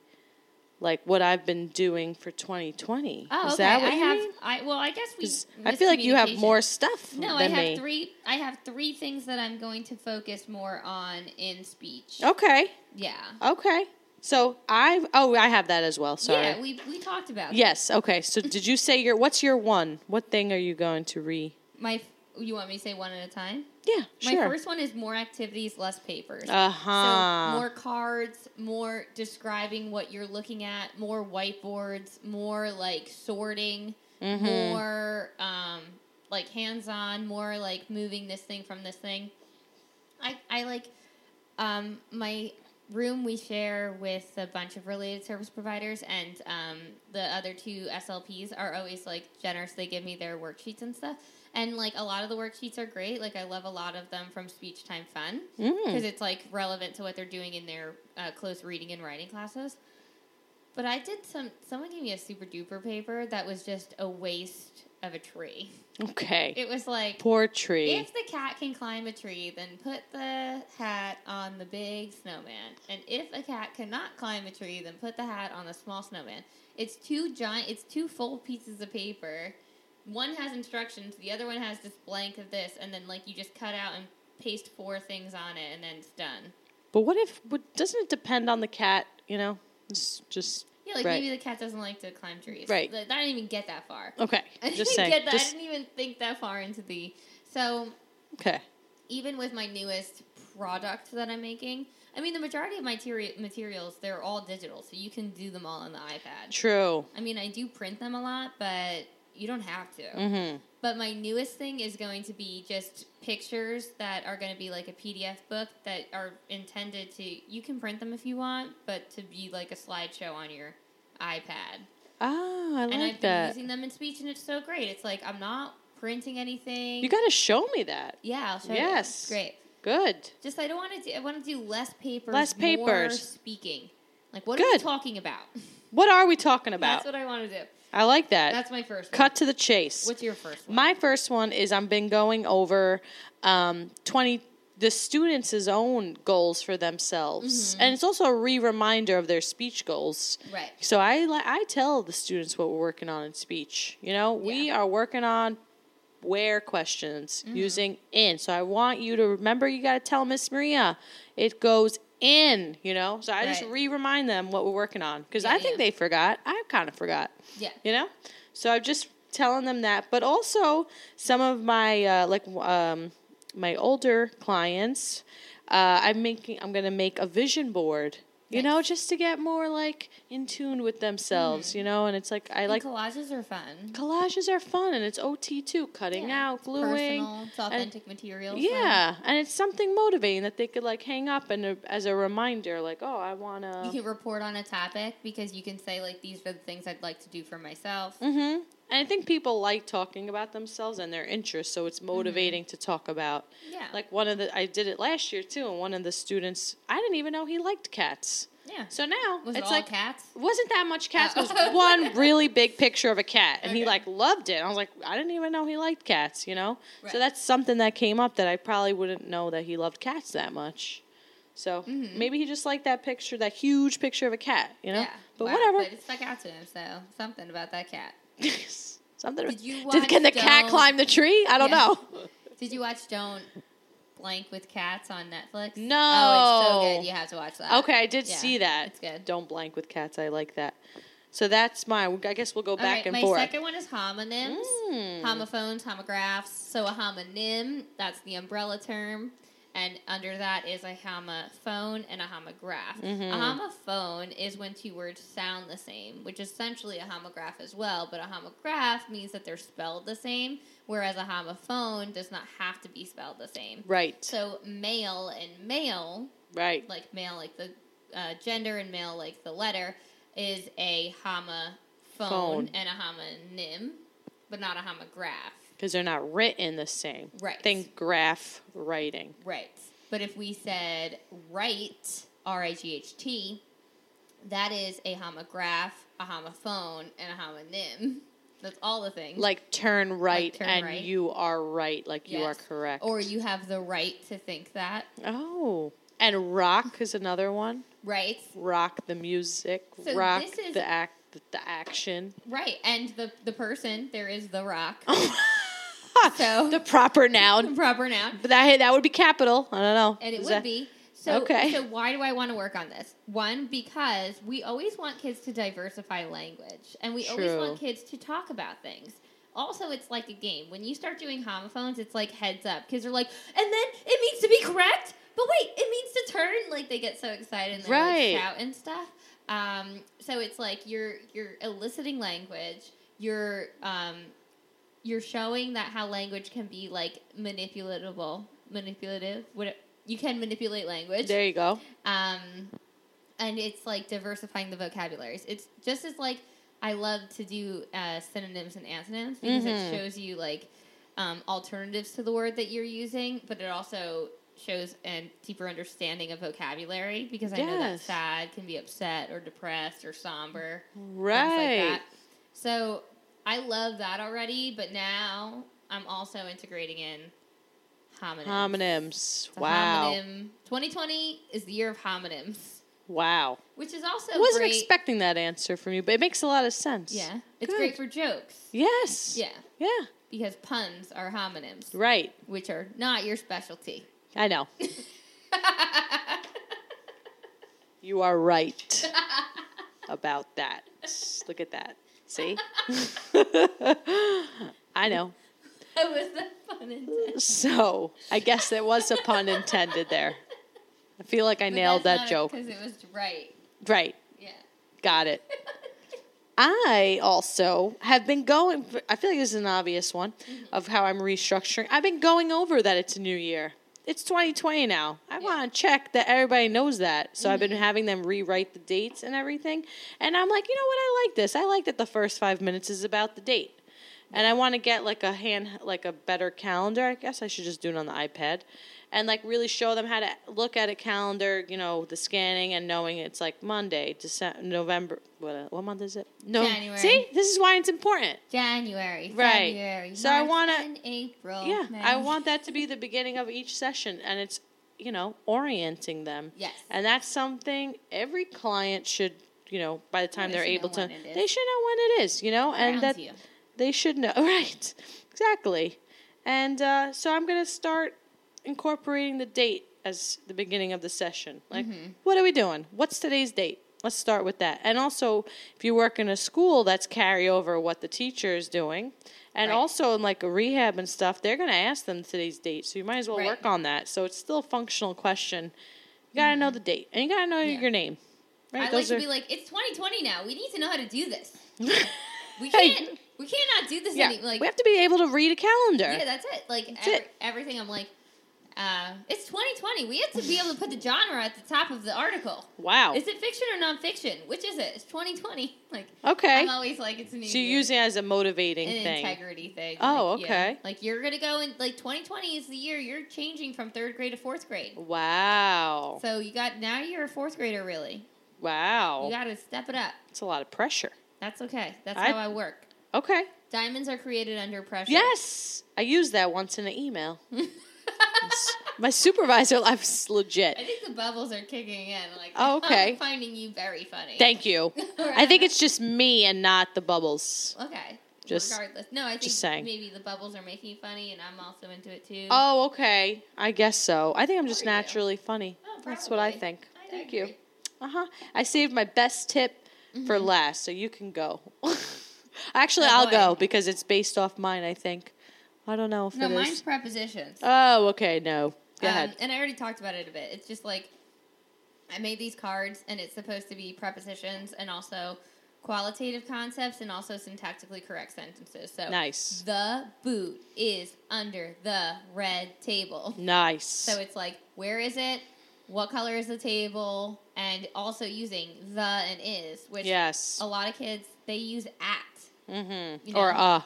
Like what I've been doing for 2020. Oh, Is okay. that what I you have. mean? I well, I guess we. I feel like you have more stuff No, I have me. three. I have three things that I'm going to focus more on in speech. Okay. Yeah. Okay. So I've oh I have that as well. Sorry. Yeah, we we talked about. yes. Okay. So did you say your what's your one? What thing are you going to re? My. You want me to say one at a time? Yeah. My Sure. first one is more activities, less papers. Uh huh. So more cards, more describing what you're looking at, more whiteboards, more like sorting, Mm-hmm. more um, like hands-on, more like moving this thing from this thing. I I like um, my room we share with a bunch of related service providers, and um, the other two SLPs are always like generous. They give me their worksheets and stuff. And like a lot of the worksheets are great. Like I love a lot of them from Speech Time Fun Mm. because it's like relevant to what they're doing in their uh, close reading and writing classes. But I did some. Someone gave me a super duper paper that was just a waste of a tree. Okay. It was like Poor tree. if the cat can climb a tree, then put the hat on the big snowman. And if a cat cannot climb a tree, then put the hat on the small snowman. It's two giant. It's two full pieces of paper. One has instructions. The other one has this blank of this, and then like you just cut out and paste four things on it, and then it's done. but what if? What, doesn't it depend on the cat? You know. It's just Yeah, like Right. maybe the cat doesn't like to climb trees. Right. Like, I didn't even get that far. Okay. (laughs) I Just didn't saying. get that. Just, I didn't even think that far into the. So okay. even with my newest product that I'm making, I mean the majority of my materi- materials they're all digital, so you can do them all on the iPad. True. I mean I do print them a lot, but you don't have to. Mm-hmm. But my newest thing is going to be just pictures that are going to be like a PDF book that are intended to you can print them if you want, but to be like a slideshow on your iPad. Ah, I like that. and I've been that. using them in speech, and it's so great. It's like I'm not printing anything. You got to show me that. yeah, I'll show Yes. you. Yes, great. Good. Just I don't want to do. I want to do less papers. Less More speaking. Like what are we talking about? (laughs) What are we talking about? That's what I want to do. I like that. That's my first. Cut One. to the chase. What's your first one? My first one is I've been going over um, 20 the students' own goals for themselves, and it's also a re-reminder of their speech goals. right. So I I tell the students what we're working on in speech. You know, we are working on where questions Mm-hmm. using in. So I want you to remember you got to tell Miss Maria it goes in, you know? So I just re-remind them what we're working on cuz Yeah, I think yeah. they forgot. I kind of forgot Yeah. you know so i'm just telling them that but also some of my uh, like um, my older clients uh, i'm making i'm gonna make a vision board you know just to get more like in tune with themselves you know and it's like i And like collages are fun. collages are fun and it's ot too cutting Yeah, out it's gluing Personal, it's authentic material. so- yeah and it's something motivating that they could like hang up and as a reminder like oh i wanna. You can report on a topic because you can say like these are the things I'd like to do for myself. Mm-hmm. And I think people like talking about themselves and their interests, so it's motivating to talk about. Yeah. Like one of the, I did it last year too, and one of the students, I didn't even know he liked cats. yeah. So now Was it's it all like cats? wasn't that much cats. It was Oh. one really big picture of a cat, and he like loved it. I was like, I didn't even know he liked cats. You know, Right. so that's something that came up that I probably wouldn't know that he loved cats that much. So Mhm. maybe he just liked that picture, that huge picture of a cat. You know, Yeah. but Wow, whatever. But it stuck out to him, so something about that cat. (laughs) Something. Did you Did, can the cat Don't- climb the tree? I don't Yeah. know. (laughs) Did you watch Don't Blank with Cats on Netflix? No. Oh, it's so good. You have to watch that. Okay, I did Yeah, see that. it's good. Don't blank with cats. I like that. So that's mine. I guess we'll go All back right, and my forth. second one is homonyms. Mm. Homophones, homographs. So a homonym, that's the umbrella term. And under that is a homophone and a homograph. Mhm. A homophone is when two words sound the same, which is essentially a homograph as well. But a homograph means that they're spelled the same, whereas a homophone does not have to be spelled the same. Right. So male and male, right. like male like the uh, gender and male like the letter, is a homophone Phone. and a homonym, but not a homograph. Because they're not written the same. Right. Think graph writing. Right. But if we said write, R I G H T, that is a homograph, a homophone, and a homonym. That's all the things. Like turn right turn and right. you are right. Like you are correct. or you have the right to think that. oh. And rock is another one. Right. Rock the music. So rock this is- the act. The, the action. Right. And the the person, there is the rock. (laughs) Oh (laughs) So- the proper noun. The proper noun. But that that would be capital. I don't know. And it Is would that- be. So, Okay. so why do I want to work on this? One, because we always want kids to diversify language, and we always want kids to talk about things. Also, it's like a game. When you start doing homophones, it's like heads up. Kids are like, and then it means to be correct, but wait, it means to turn. Like they get so excited and they Right. like shout and stuff. Um, so it's like you're you're eliciting language. You're um, you're showing that how language can be like manipulatable, manipulative. What you can manipulate language. There you go. Um, and it's like diversifying the vocabularies. It's just as like I love to do uh, synonyms and antonyms because Mhm. it shows you like um, alternatives to the word that you're using, but it also shows a deeper understanding of vocabulary because I know that sad can be upset or depressed or somber like Right. that. So I love that already, but now I'm also integrating in homonyms. Homonyms. The Wow. homonym 2020 is the year of homonyms, Wow. which is also I wasn't great. expecting that answer from you, but it makes a lot of sense. yeah, it's Good. great for jokes. Yes. Yeah, Yeah. because puns are homonyms, Right. which are not your specialty. I know. (laughs) You are right. about that. Look at that. See? (laughs) I know. That was the fun intended. So I guess there was a pun intended there. I feel like I nailed that joke. because it was right. Right. Yeah. Got it. (laughs) I also have been going. I feel like this is an obvious one mm-hmm. of how I'm restructuring. I've been going over that it's a new year. It's 2020 now. I want to check that everybody knows that. So I've been mm-hmm. having them rewrite the dates and everything. And I'm like, you know what? I like this. I like that the first five minutes is about the date. And I want to get like a hand, like a better calendar. I guess I should just do it on the iPad, and like really show them how to look at a calendar. You know, the scanning and knowing it's like Monday, December, November. What what month is it? No. January. See, this is why it's important. January, Right. February, So I wanna- April. Yeah, May. I want that to be the beginning of each session, and it's you know orienting them. Yes. And that's something every client should. You know, by the time they they're able to, when it is. they should know when it is. You know, and Around that you. they should know. (laughs) Right. Exactly. And uh, so I'm going to start incorporating the date as the beginning of the session. Like, Mm-hmm. what are we doing? What's today's date? Let's start with that. And also, if you work in a school, that's carry over what the teacher is doing. And Right. also in like a rehab and stuff, they're going to ask them today's date. So you might as well Right. work on that. So it's still a functional question. You got to know the date and you got to know Mm-hmm. Yeah. your name. Right? I like Those to are- be like, it's 2020 now. We need to know how to do this. (laughs) We can't. We cannot do this yeah, any like. we have to be able to read a calendar. yeah, that's it. Like That's every, it. everything. I'm like, uh, it's 2020. We have to be able to put the genre at the top of the article. wow. Is it fiction or nonfiction? Which is it? It's 2020. (laughs) Like, Okay. I'm always like, it's a new So you use it as a motivating an thing. integrity thing. Oh, Like, yeah. okay. Like you're gonna go in like 2020 is the year you're changing from third grade to fourth grade. Wow. So you got now you're a fourth grader really. Wow. You got to step it up. It's a lot of pressure. That's okay. That's I- how I work. Okay. Diamonds are created under pressure. Yes. I used that once in an email. (laughs) My supervisor, was legit. I think the bubbles are kicking in. Like, Oh, (laughs) okay. I'm finding you very funny. Thank you. (laughs) I think it's just me and not the bubbles. okay. Just- Regardless, no, I think saying. maybe the bubbles are making you funny, and I'm also into it too. Oh, okay. I guess so. I think I'm just Are you? naturally funny. Oh, That's what I think. I Thank agree. you. Uh huh. I saved my best tip Mm-hmm. for last, so you can go. (laughs) Actually, Oh, I'll boy. go because it's based off mine. I think. I don't know if No, it is. mine's prepositions. Oh, okay. No. Go Um, ahead. And I already talked about it a bit. It's just like I made these cards, and it's supposed to be prepositions and also qualitative concepts and also syntactically correct sentences. So Nice. the boot is under the red table. Nice. So it's like, where is it? What color is the table? And also using the and is, which yes. a lot of kids they use at. Mm-hmm. you Or know. uh.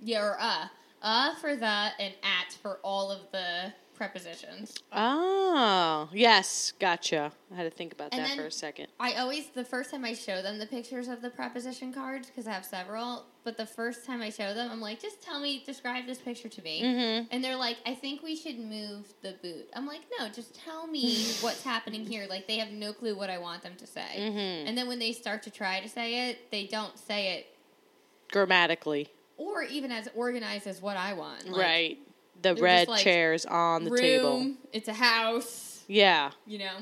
Yeah, or uh. Uh for the and at for all of the prepositions. Oh, yes. Gotcha. I had to think about And that for a second. I always the first time I show them the pictures of the preposition cards because I have several. But the first time I show them, I'm like, just tell me, describe this picture to me. Mm-hmm. And they're like, I think we should move the boot. I'm like, no, just tell me (laughs) what's happening here. Like they have no clue what I want them to say. Mm-hmm. And then when they start to try to say it, they don't say it Grammatically. Or even as organized as what I want. Like, right. The red like, chairs on the room, table. It's a house. Yeah. You know.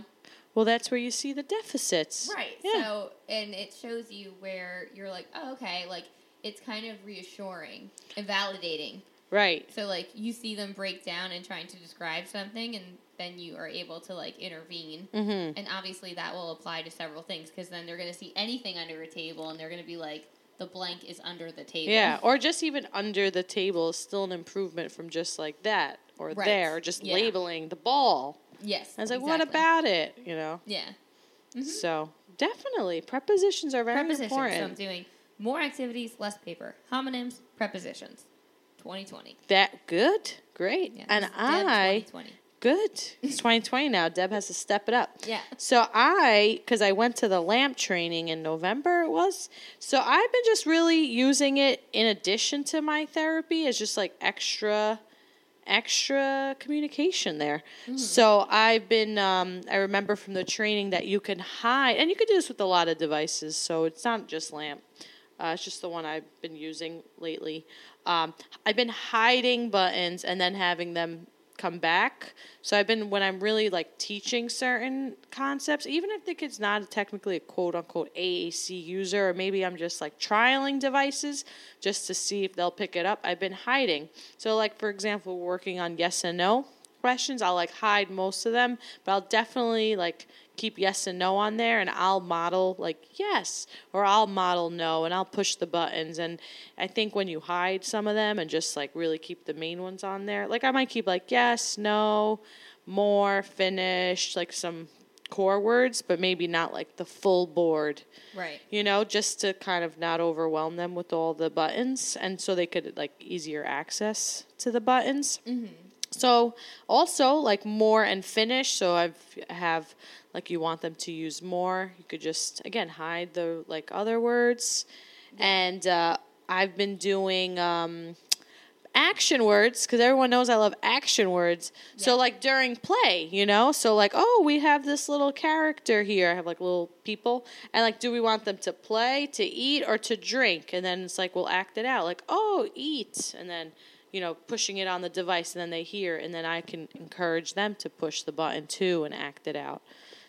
Well, that's where you see the deficits. Right. Yeah. So, and it shows you where you're like, oh, okay, like it's kind of reassuring and validating. right. So, like, you see them break down and trying to describe something, and then you are able to like intervene. Mm-hmm. And obviously, that will apply to several things because then they're going to see anything under a table, and they're going to be like, the blank is under the table. Yeah. Or just even under the table is still an improvement from just like that or Right. there, just Yeah. labeling the ball. Yes. I was like, what about it? You know? Yeah. Mm-hmm. So definitely, prepositions are very prepositions, important. So I'm doing more activities, less paper. Homonyms, prepositions. 2020. That good, great, Yeah, and I 2020. Good. It's 2020 now. Deb has to step it up. Yeah. So I, because I went to the lamp training in November, it was. So I've been just really using it in addition to my therapy as just like extra, extra communication there. So I've been. Um, I remember from the training that you can hide, and you can do this with a lot of devices. So it's not just lamp. Uh, it's just the one I've been using lately. Um, I've been hiding buttons and then having them come back. So I've been when I'm really like teaching certain concepts, even if the kid's not technically a quote unquote AAC user, or maybe I'm just like trialing devices just to see if they'll pick it up. I've been hiding. So like for example, working on yes and no questions, I'll like hide most of them, but I'll definitely like keep yes and no on there and I'll model like yes or I'll model no and I'll push the buttons and I think when you hide some of them and just like really keep the main ones on there like I might keep like yes no more finished like some core words but maybe not like the full board Right. you know just to kind of not overwhelm them with all the buttons and so they could like easier access to the buttons mm-hmm. so also like more and finish. So I've have like you want them to use more. You could just again hide the like other words, and uh, I've been doing. Um, action words because everyone knows I love action words. So like during play, you know, so like oh we have this little character here. I have like little people, and like do we want them to play, to eat, or to drink? And then it's like we'll act it out. Like oh eat, and then you know pushing it on the device, and then they hear, and then I can encourage them to push the button too and act it out.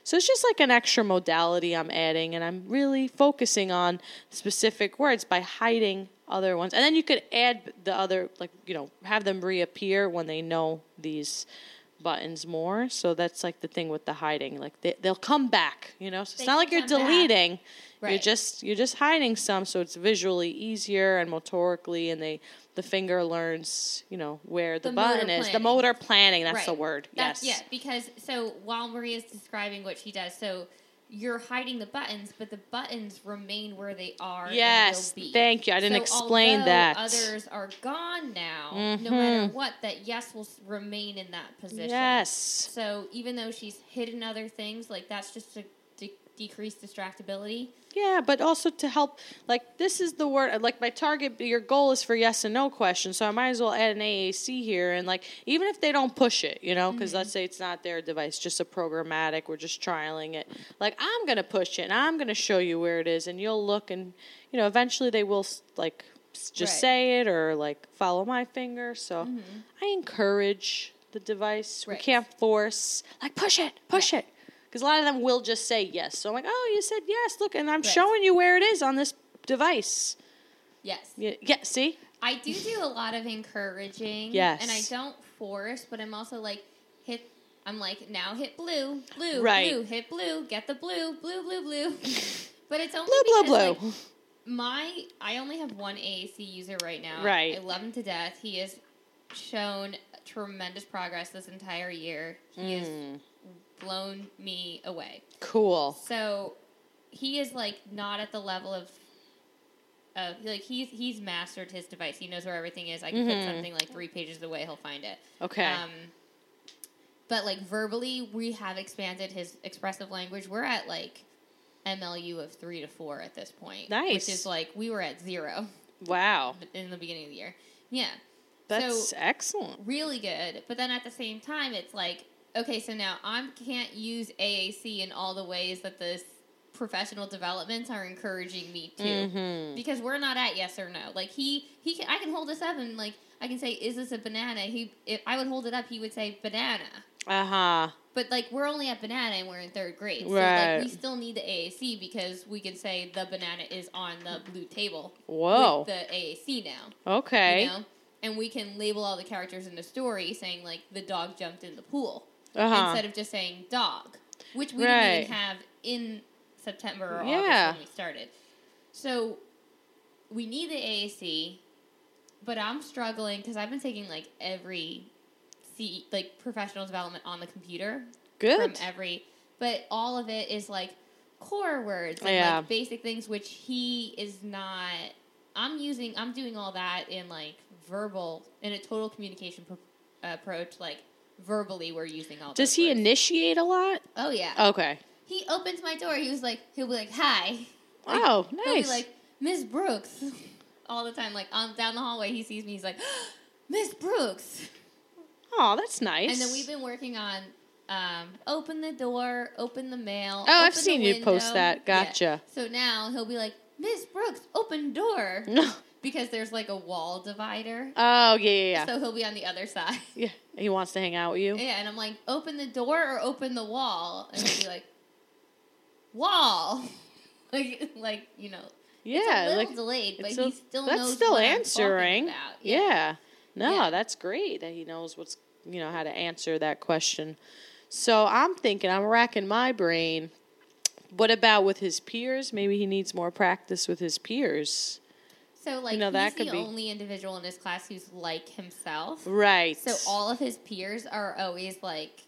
So it's just like an extra modality I'm adding, and I'm really focusing on specific words by hiding other ones. And then you could add the other, like, you know, have them reappear when they know these buttons more. So that's like the thing with the hiding. Like, they, they'll come back, you know? So it's They not like you're back. deleting. You're just you're just hiding some, so it's visually easier and motorically, and they the finger learns you know where the, The button is. The motor planning. That's right. the word. That's, yes. Yeah, because so while Maria's describing what she does, so you're hiding the buttons, but the buttons remain where they are. Yes, thank you. I didn't So explain that. Others are gone now. Mhm. No matter what, that yes will remain in that position. Yes. So even though she's hidden other things, like that's just de- decrease distractibility. Yeah, but also to help, like, this is the word, like, my target, your goal is for yes and no questions, so I might as well add an AAC here. And, like, even if they don't push it, you know, because let's mm-hmm. say it's not their device, just a programmatic, we're just trialing it. Like, I'm going to push it and I'm going to show you where it is, and you'll look, and, you know, eventually they will, like, just Right. say it or, like, follow my finger. So mm-hmm. I encourage the device. We can't force, like, push it, push it. Because a lot of them will just say yes. So I'm like, oh, you said yes. Look, and I'm Right. showing you where it is on this device. Yes. Yeah, yeah see? I do do a lot of encouraging. Yes. And I don't force, but I'm also like, hit. I'm like, now hit blue, blue, Right. blue, hit blue, get the blue, blue, blue, blue. (laughs) but it's only Blue, blue, because, blue. like, my I only have one AAC user right now. Right. I love him to death. He has shown tremendous progress this entire year. He Mm. Blown me away. Cool. So he is like not at the level of uh, like he's he's mastered his device. He knows where everything is. I can Mhm. put something like three pages away, he'll find it. Okay. Um, but like verbally, we have expanded his expressive language. We're at like MLU of three to four at this point. Nice. which is like we were at zero wow. (laughs) in the beginning of the year. Yeah, That's so excellent. really good. But then at the same time, it's like, okay, so now I can't use AAC in all the ways that the professional developments are encouraging me to, Mm-hmm. because we're not at yes or no. Like he, he, can, I can hold this up and like I can say, is this a banana? He, if I would hold it up, he would say banana. Uh huh. But like we're only at banana and we're in third grade, so Right. like we still need the AAC because we can say the banana is on the blue table Whoa. with the AAC now. Okay. You know? And we can label all the characters in the story saying like the dog jumped in the pool Uh huh. instead of just saying dog, which we Right. didn't even have in September or Yeah. August when we started. So we need the AAC, but I'm struggling because I've been taking like every C like professional development on the computer Good. from every, but all of it is like core words and Yeah. like basic things, which he is not. I'm using. I'm doing all that in like verbal in a total communication pro- approach. Like verbally, we're using all. Does he words. initiate a lot? Oh yeah. Okay. He opens my door. He was like, he'll be like, "Hi." (laughs) Like, Oh, He'll be nice. like, "Miss Brooks," (laughs) all the time. Like on down the hallway, he sees me. He's like, (gasps) "Miss Brooks." Oh, that's nice. And then we've been working on um, open the door, open the mail. Oh, I've seen you post that. Yeah. Gotcha. So now he'll be like, Miss Brooks, open door. No. (laughs) because there's like a wall divider. Oh yeah, yeah, yeah. So he'll be on the other side. (laughs) yeah. He wants to hang out with you. Yeah, and I'm like, open the door or open the wall, and he'll be like, wall, (laughs) like like you know, Yeah, it's a little like delayed, but it's he still that's still what I'm talking answering. about. Yeah. No, Yeah. that's great that he knows what's you know how to answer that question. So I'm thinking, I'm racking my brain. What about with his peers? Maybe he needs more practice with his peers. So like know, that he's the be- only individual in his class who's like himself. Right. So all of his peers are always like,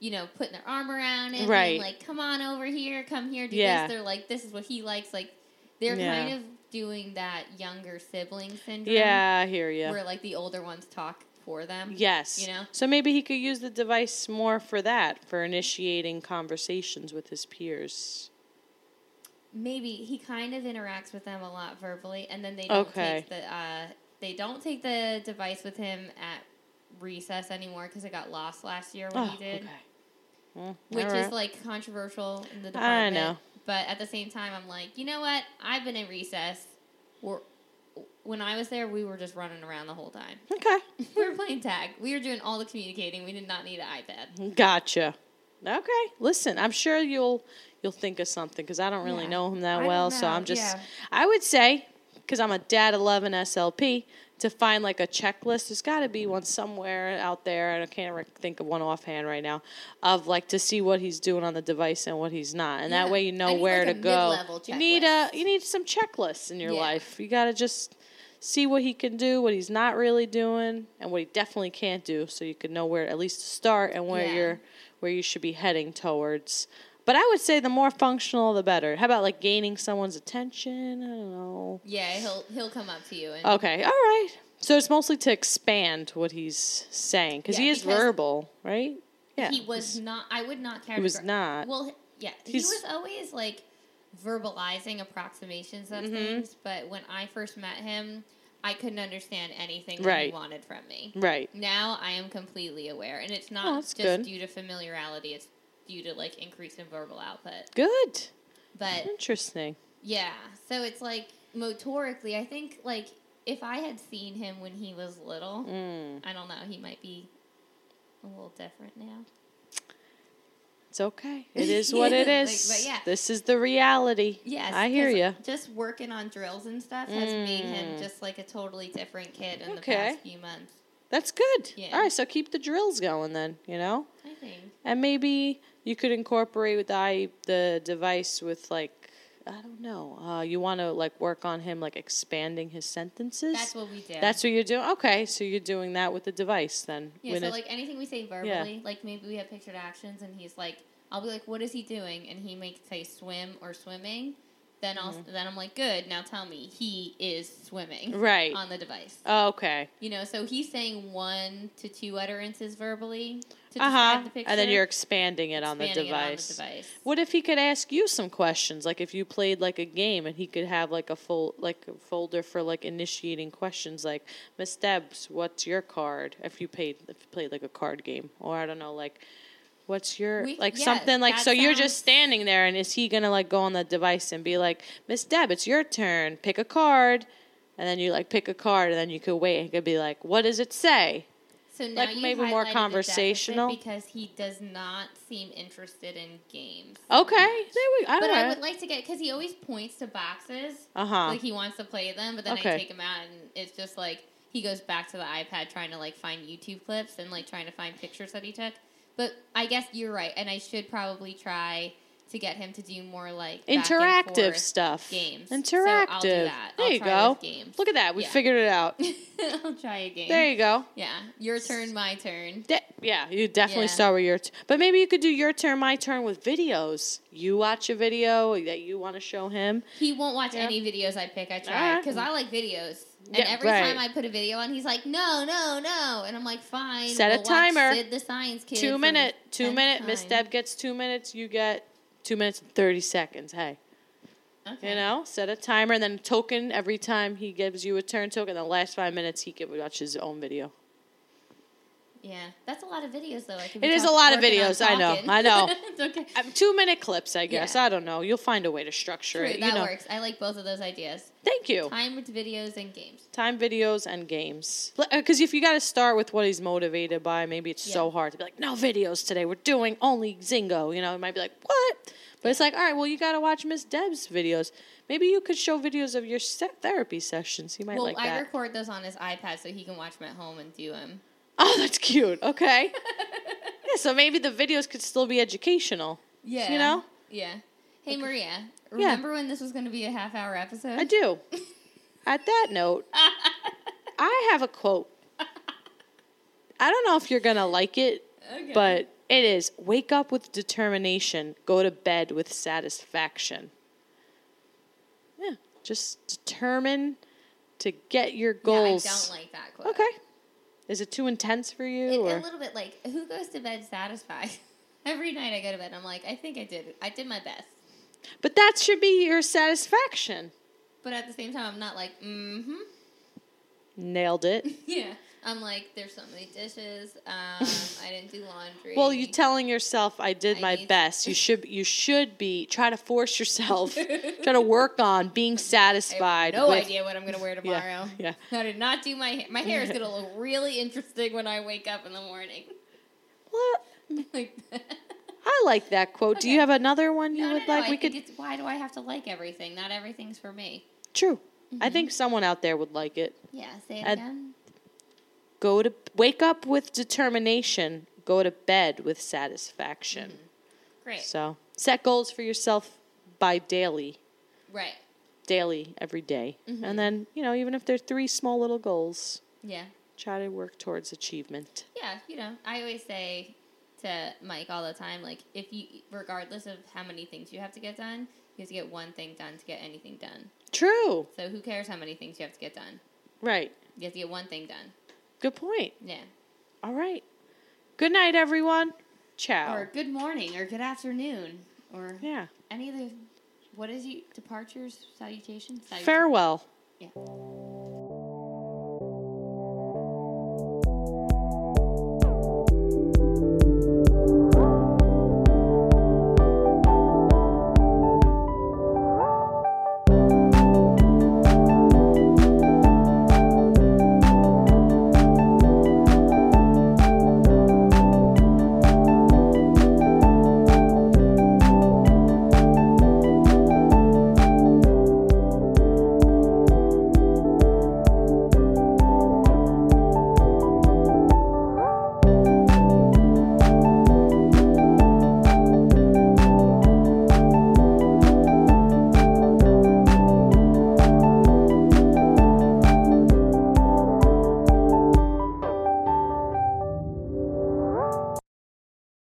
you know, putting their arm around him, Right. and like, come on over here, come here, do Yeah. this. They're like, this is what he likes. Like, they're Yeah. kind of doing that younger sibling syndrome. yeah, I hear you. Where like the older ones talk for them. Yes. You know? So maybe he could use the device more for that, for initiating conversations with his peers. Maybe he kind of interacts with them a lot verbally, and then they don't Okay. take the uh, they don't take the device with him at recess anymore because it got lost last year when Oh, he did. okay. Well, which all is like controversial in the I department. know. But at the same time, I'm like, you know what? I've been in recess. We're, when I was there, we were just running around the whole time. Okay. (laughs) we were playing tag. We were doing all the communicating. We did not need an iPad. Gotcha. Okay. Listen, I'm sure you'll you'll think of something because I don't really Yeah. know him that I well. So I'm just. yeah. I would say because I'm a dad 11 SLP to find like a checklist. There's got to be one somewhere out there, and I can't re- think of one offhand right now. Of like to see what he's doing on the device and what he's not, and Yeah. that way you know where like, to go. You need a you need some checklists in your Yeah. life. You got to just see what he can do, what he's not really doing, and what he definitely can't do, so you can know where at least to start and where Yeah. you're where you should be heading towards. But I would say the more functional, the better. How about like gaining someone's attention? I don't know. Yeah, he'll he'll come up to you and Okay, all right. So it's mostly to expand what he's saying because he is because verbal, right? Yeah, he was not. I would not categorize. He was not. Well, yeah, he was always like verbalizing approximations of Mm-hmm. things. But when I first met him, I couldn't understand anything that Right. he wanted from me. right. Now I am completely aware, and it's not Oh, just good. due to familiarity. It's due to like increase in verbal output. Good. But Interesting. yeah, so it's like motorically, I think like if I had seen him when he was little, Mm, I don't know, he might be a little different now. It's okay. (laughs) It is what it is. Like, but yeah. This is the reality. Yes, I hear you. Just working on drills and stuff has made him Mm. just like a totally different kid in Okay. the past few months. That's good. Yeah. All right, so keep the drills going then. You know. I think. And maybe you could incorporate with the the device with like I don't know. Uh, you want to like work on him like expanding his sentences. That's what we did. That's what you're doing. Okay, so you're doing that with the device then. yeah. When So it- like anything we say verbally, like maybe we have pictured actions, and he's like, I'll be like, "What is he doing?" And he may say swim or swimming. Then I'll Mm-hmm. then I'm like, "Good, now tell me he is swimming right. on the device." okay. You know, so he's saying one to two utterances verbally to Uh describe huh. the picture, And then you're expanding it on the expanding it device. on the device. What if he could ask you some questions? Like if you played like a game and he could have like a full like a folder for like initiating questions like Miss Debs, what's your card? If you played if you played like a card game. Or I don't know, like what's your We- like yeah, something like so you're just standing there and is he gonna like go on the device and be like, Miss Deb, it's your turn, pick a card and then you like pick a card and then you could wait. He could be like, What does it say? So Like, maybe more conversational? because he does not seem interested in games. Okay, there we go. But I would like to get because he always points to boxes, Uh huh. like he wants to play them, but then Okay. I take him out and it's just like he goes back to the iPad trying to like find YouTube clips and like trying to find pictures that he took. But I guess you're right, and I should probably try to get him to do more like interactive stuff. games. Interactive. So I'll do that. There I'll you go. games. Look at that. We Yeah. figured it out. (laughs) I'll try a game. There you go. yeah, your turn, my turn. De- yeah, you definitely Yeah. start with your. T- but maybe you could do your turn, my turn with videos. You watch a video that you want to show him. He won't watch Yeah. any videos I pick. I try because I like videos. And Yeah, every right. time I put a video on, he's like, "No, no, no," and I'm like, "Fine." Set a we'll watch timer. Sid the Science Kid. two minute, two minute. Miss. Deb gets two minutes. You get two minutes and thirty seconds. Hey, Okay. you know, set a timer and then token every time he gives you a turn token. The last five minutes he can watch his own video. Yeah, that's a lot of videos though. I could It is a lot of videos, I know. I know. (laughs) it's okay. Two minute clips, I guess. Yeah. I don't know. You'll find a way to structure True, it. that you know. works. I like both of those ideas. Thank you. Timed videos and games. Time videos and games. Because uh, if you got to start with what he's motivated by, maybe it's so hard to be like, no videos today. We're doing only Zingo. You know, it might be like, what? But it's like, all right, well, you got to watch Miss Deb's videos. Maybe you could show videos of your set therapy sessions. He might well, like I that. I record those on his iPad so he can watch them at home and do them. (laughs) oh, that's cute. Okay. (laughs) yeah, so maybe the videos could still be educational. Yeah. You know? Yeah. Hey Maria, remember when this was going to be a half hour episode? I do. (laughs) At that note, I have a quote. I don't know if you're going to like it, Okay. but it is wake up with determination, go to bed with satisfaction. Yeah, just determine to get your goals. Yeah, I don't like that quote. Okay. Is it too intense for you? It, a little bit like who goes to bed satisfied? (laughs) Every night I go to bed, I'm like, I think I did. I did my best. But that should be your satisfaction. But at the same time, I'm not like, mm-hmm. Nailed it. (laughs) Yeah. I'm like, there's so many dishes. Um, I didn't do laundry. Well, you telling yourself I did I my best. You should you should be try to force yourself, (laughs) try to work on being I satisfied. no with, idea what I'm gonna wear tomorrow. yeah. I did not do my hair. My hair is gonna look really interesting when I wake up in the morning. Well, (laughs) like, I like that quote. Do you have another one you no, would no, no, like? I we could. it's why do I have to like everything? Not everything's for me. True. I Mm-hmm. think someone out there would like it. Yeah. Say it I'd- again. Go to wake up with determination. Go to bed with satisfaction. Great. So set goals for yourself by daily, Right. daily every day. Mm-hmm. and then you know even if they're three small little goals, Yeah. try to work towards achievement. Yeah, you know, I always say to Mike all the time, like, if you, regardless of how many things you have to get done, you have to get one thing done to get anything done. True. So who cares how many things you have to get done? Right. You have to get one thing done. Good point. Yeah. All right. Good night, everyone. Ciao. Or good morning, or good afternoon, or yeah. any of the, what is you, departures, salutations? Salut- Farewell. Yeah.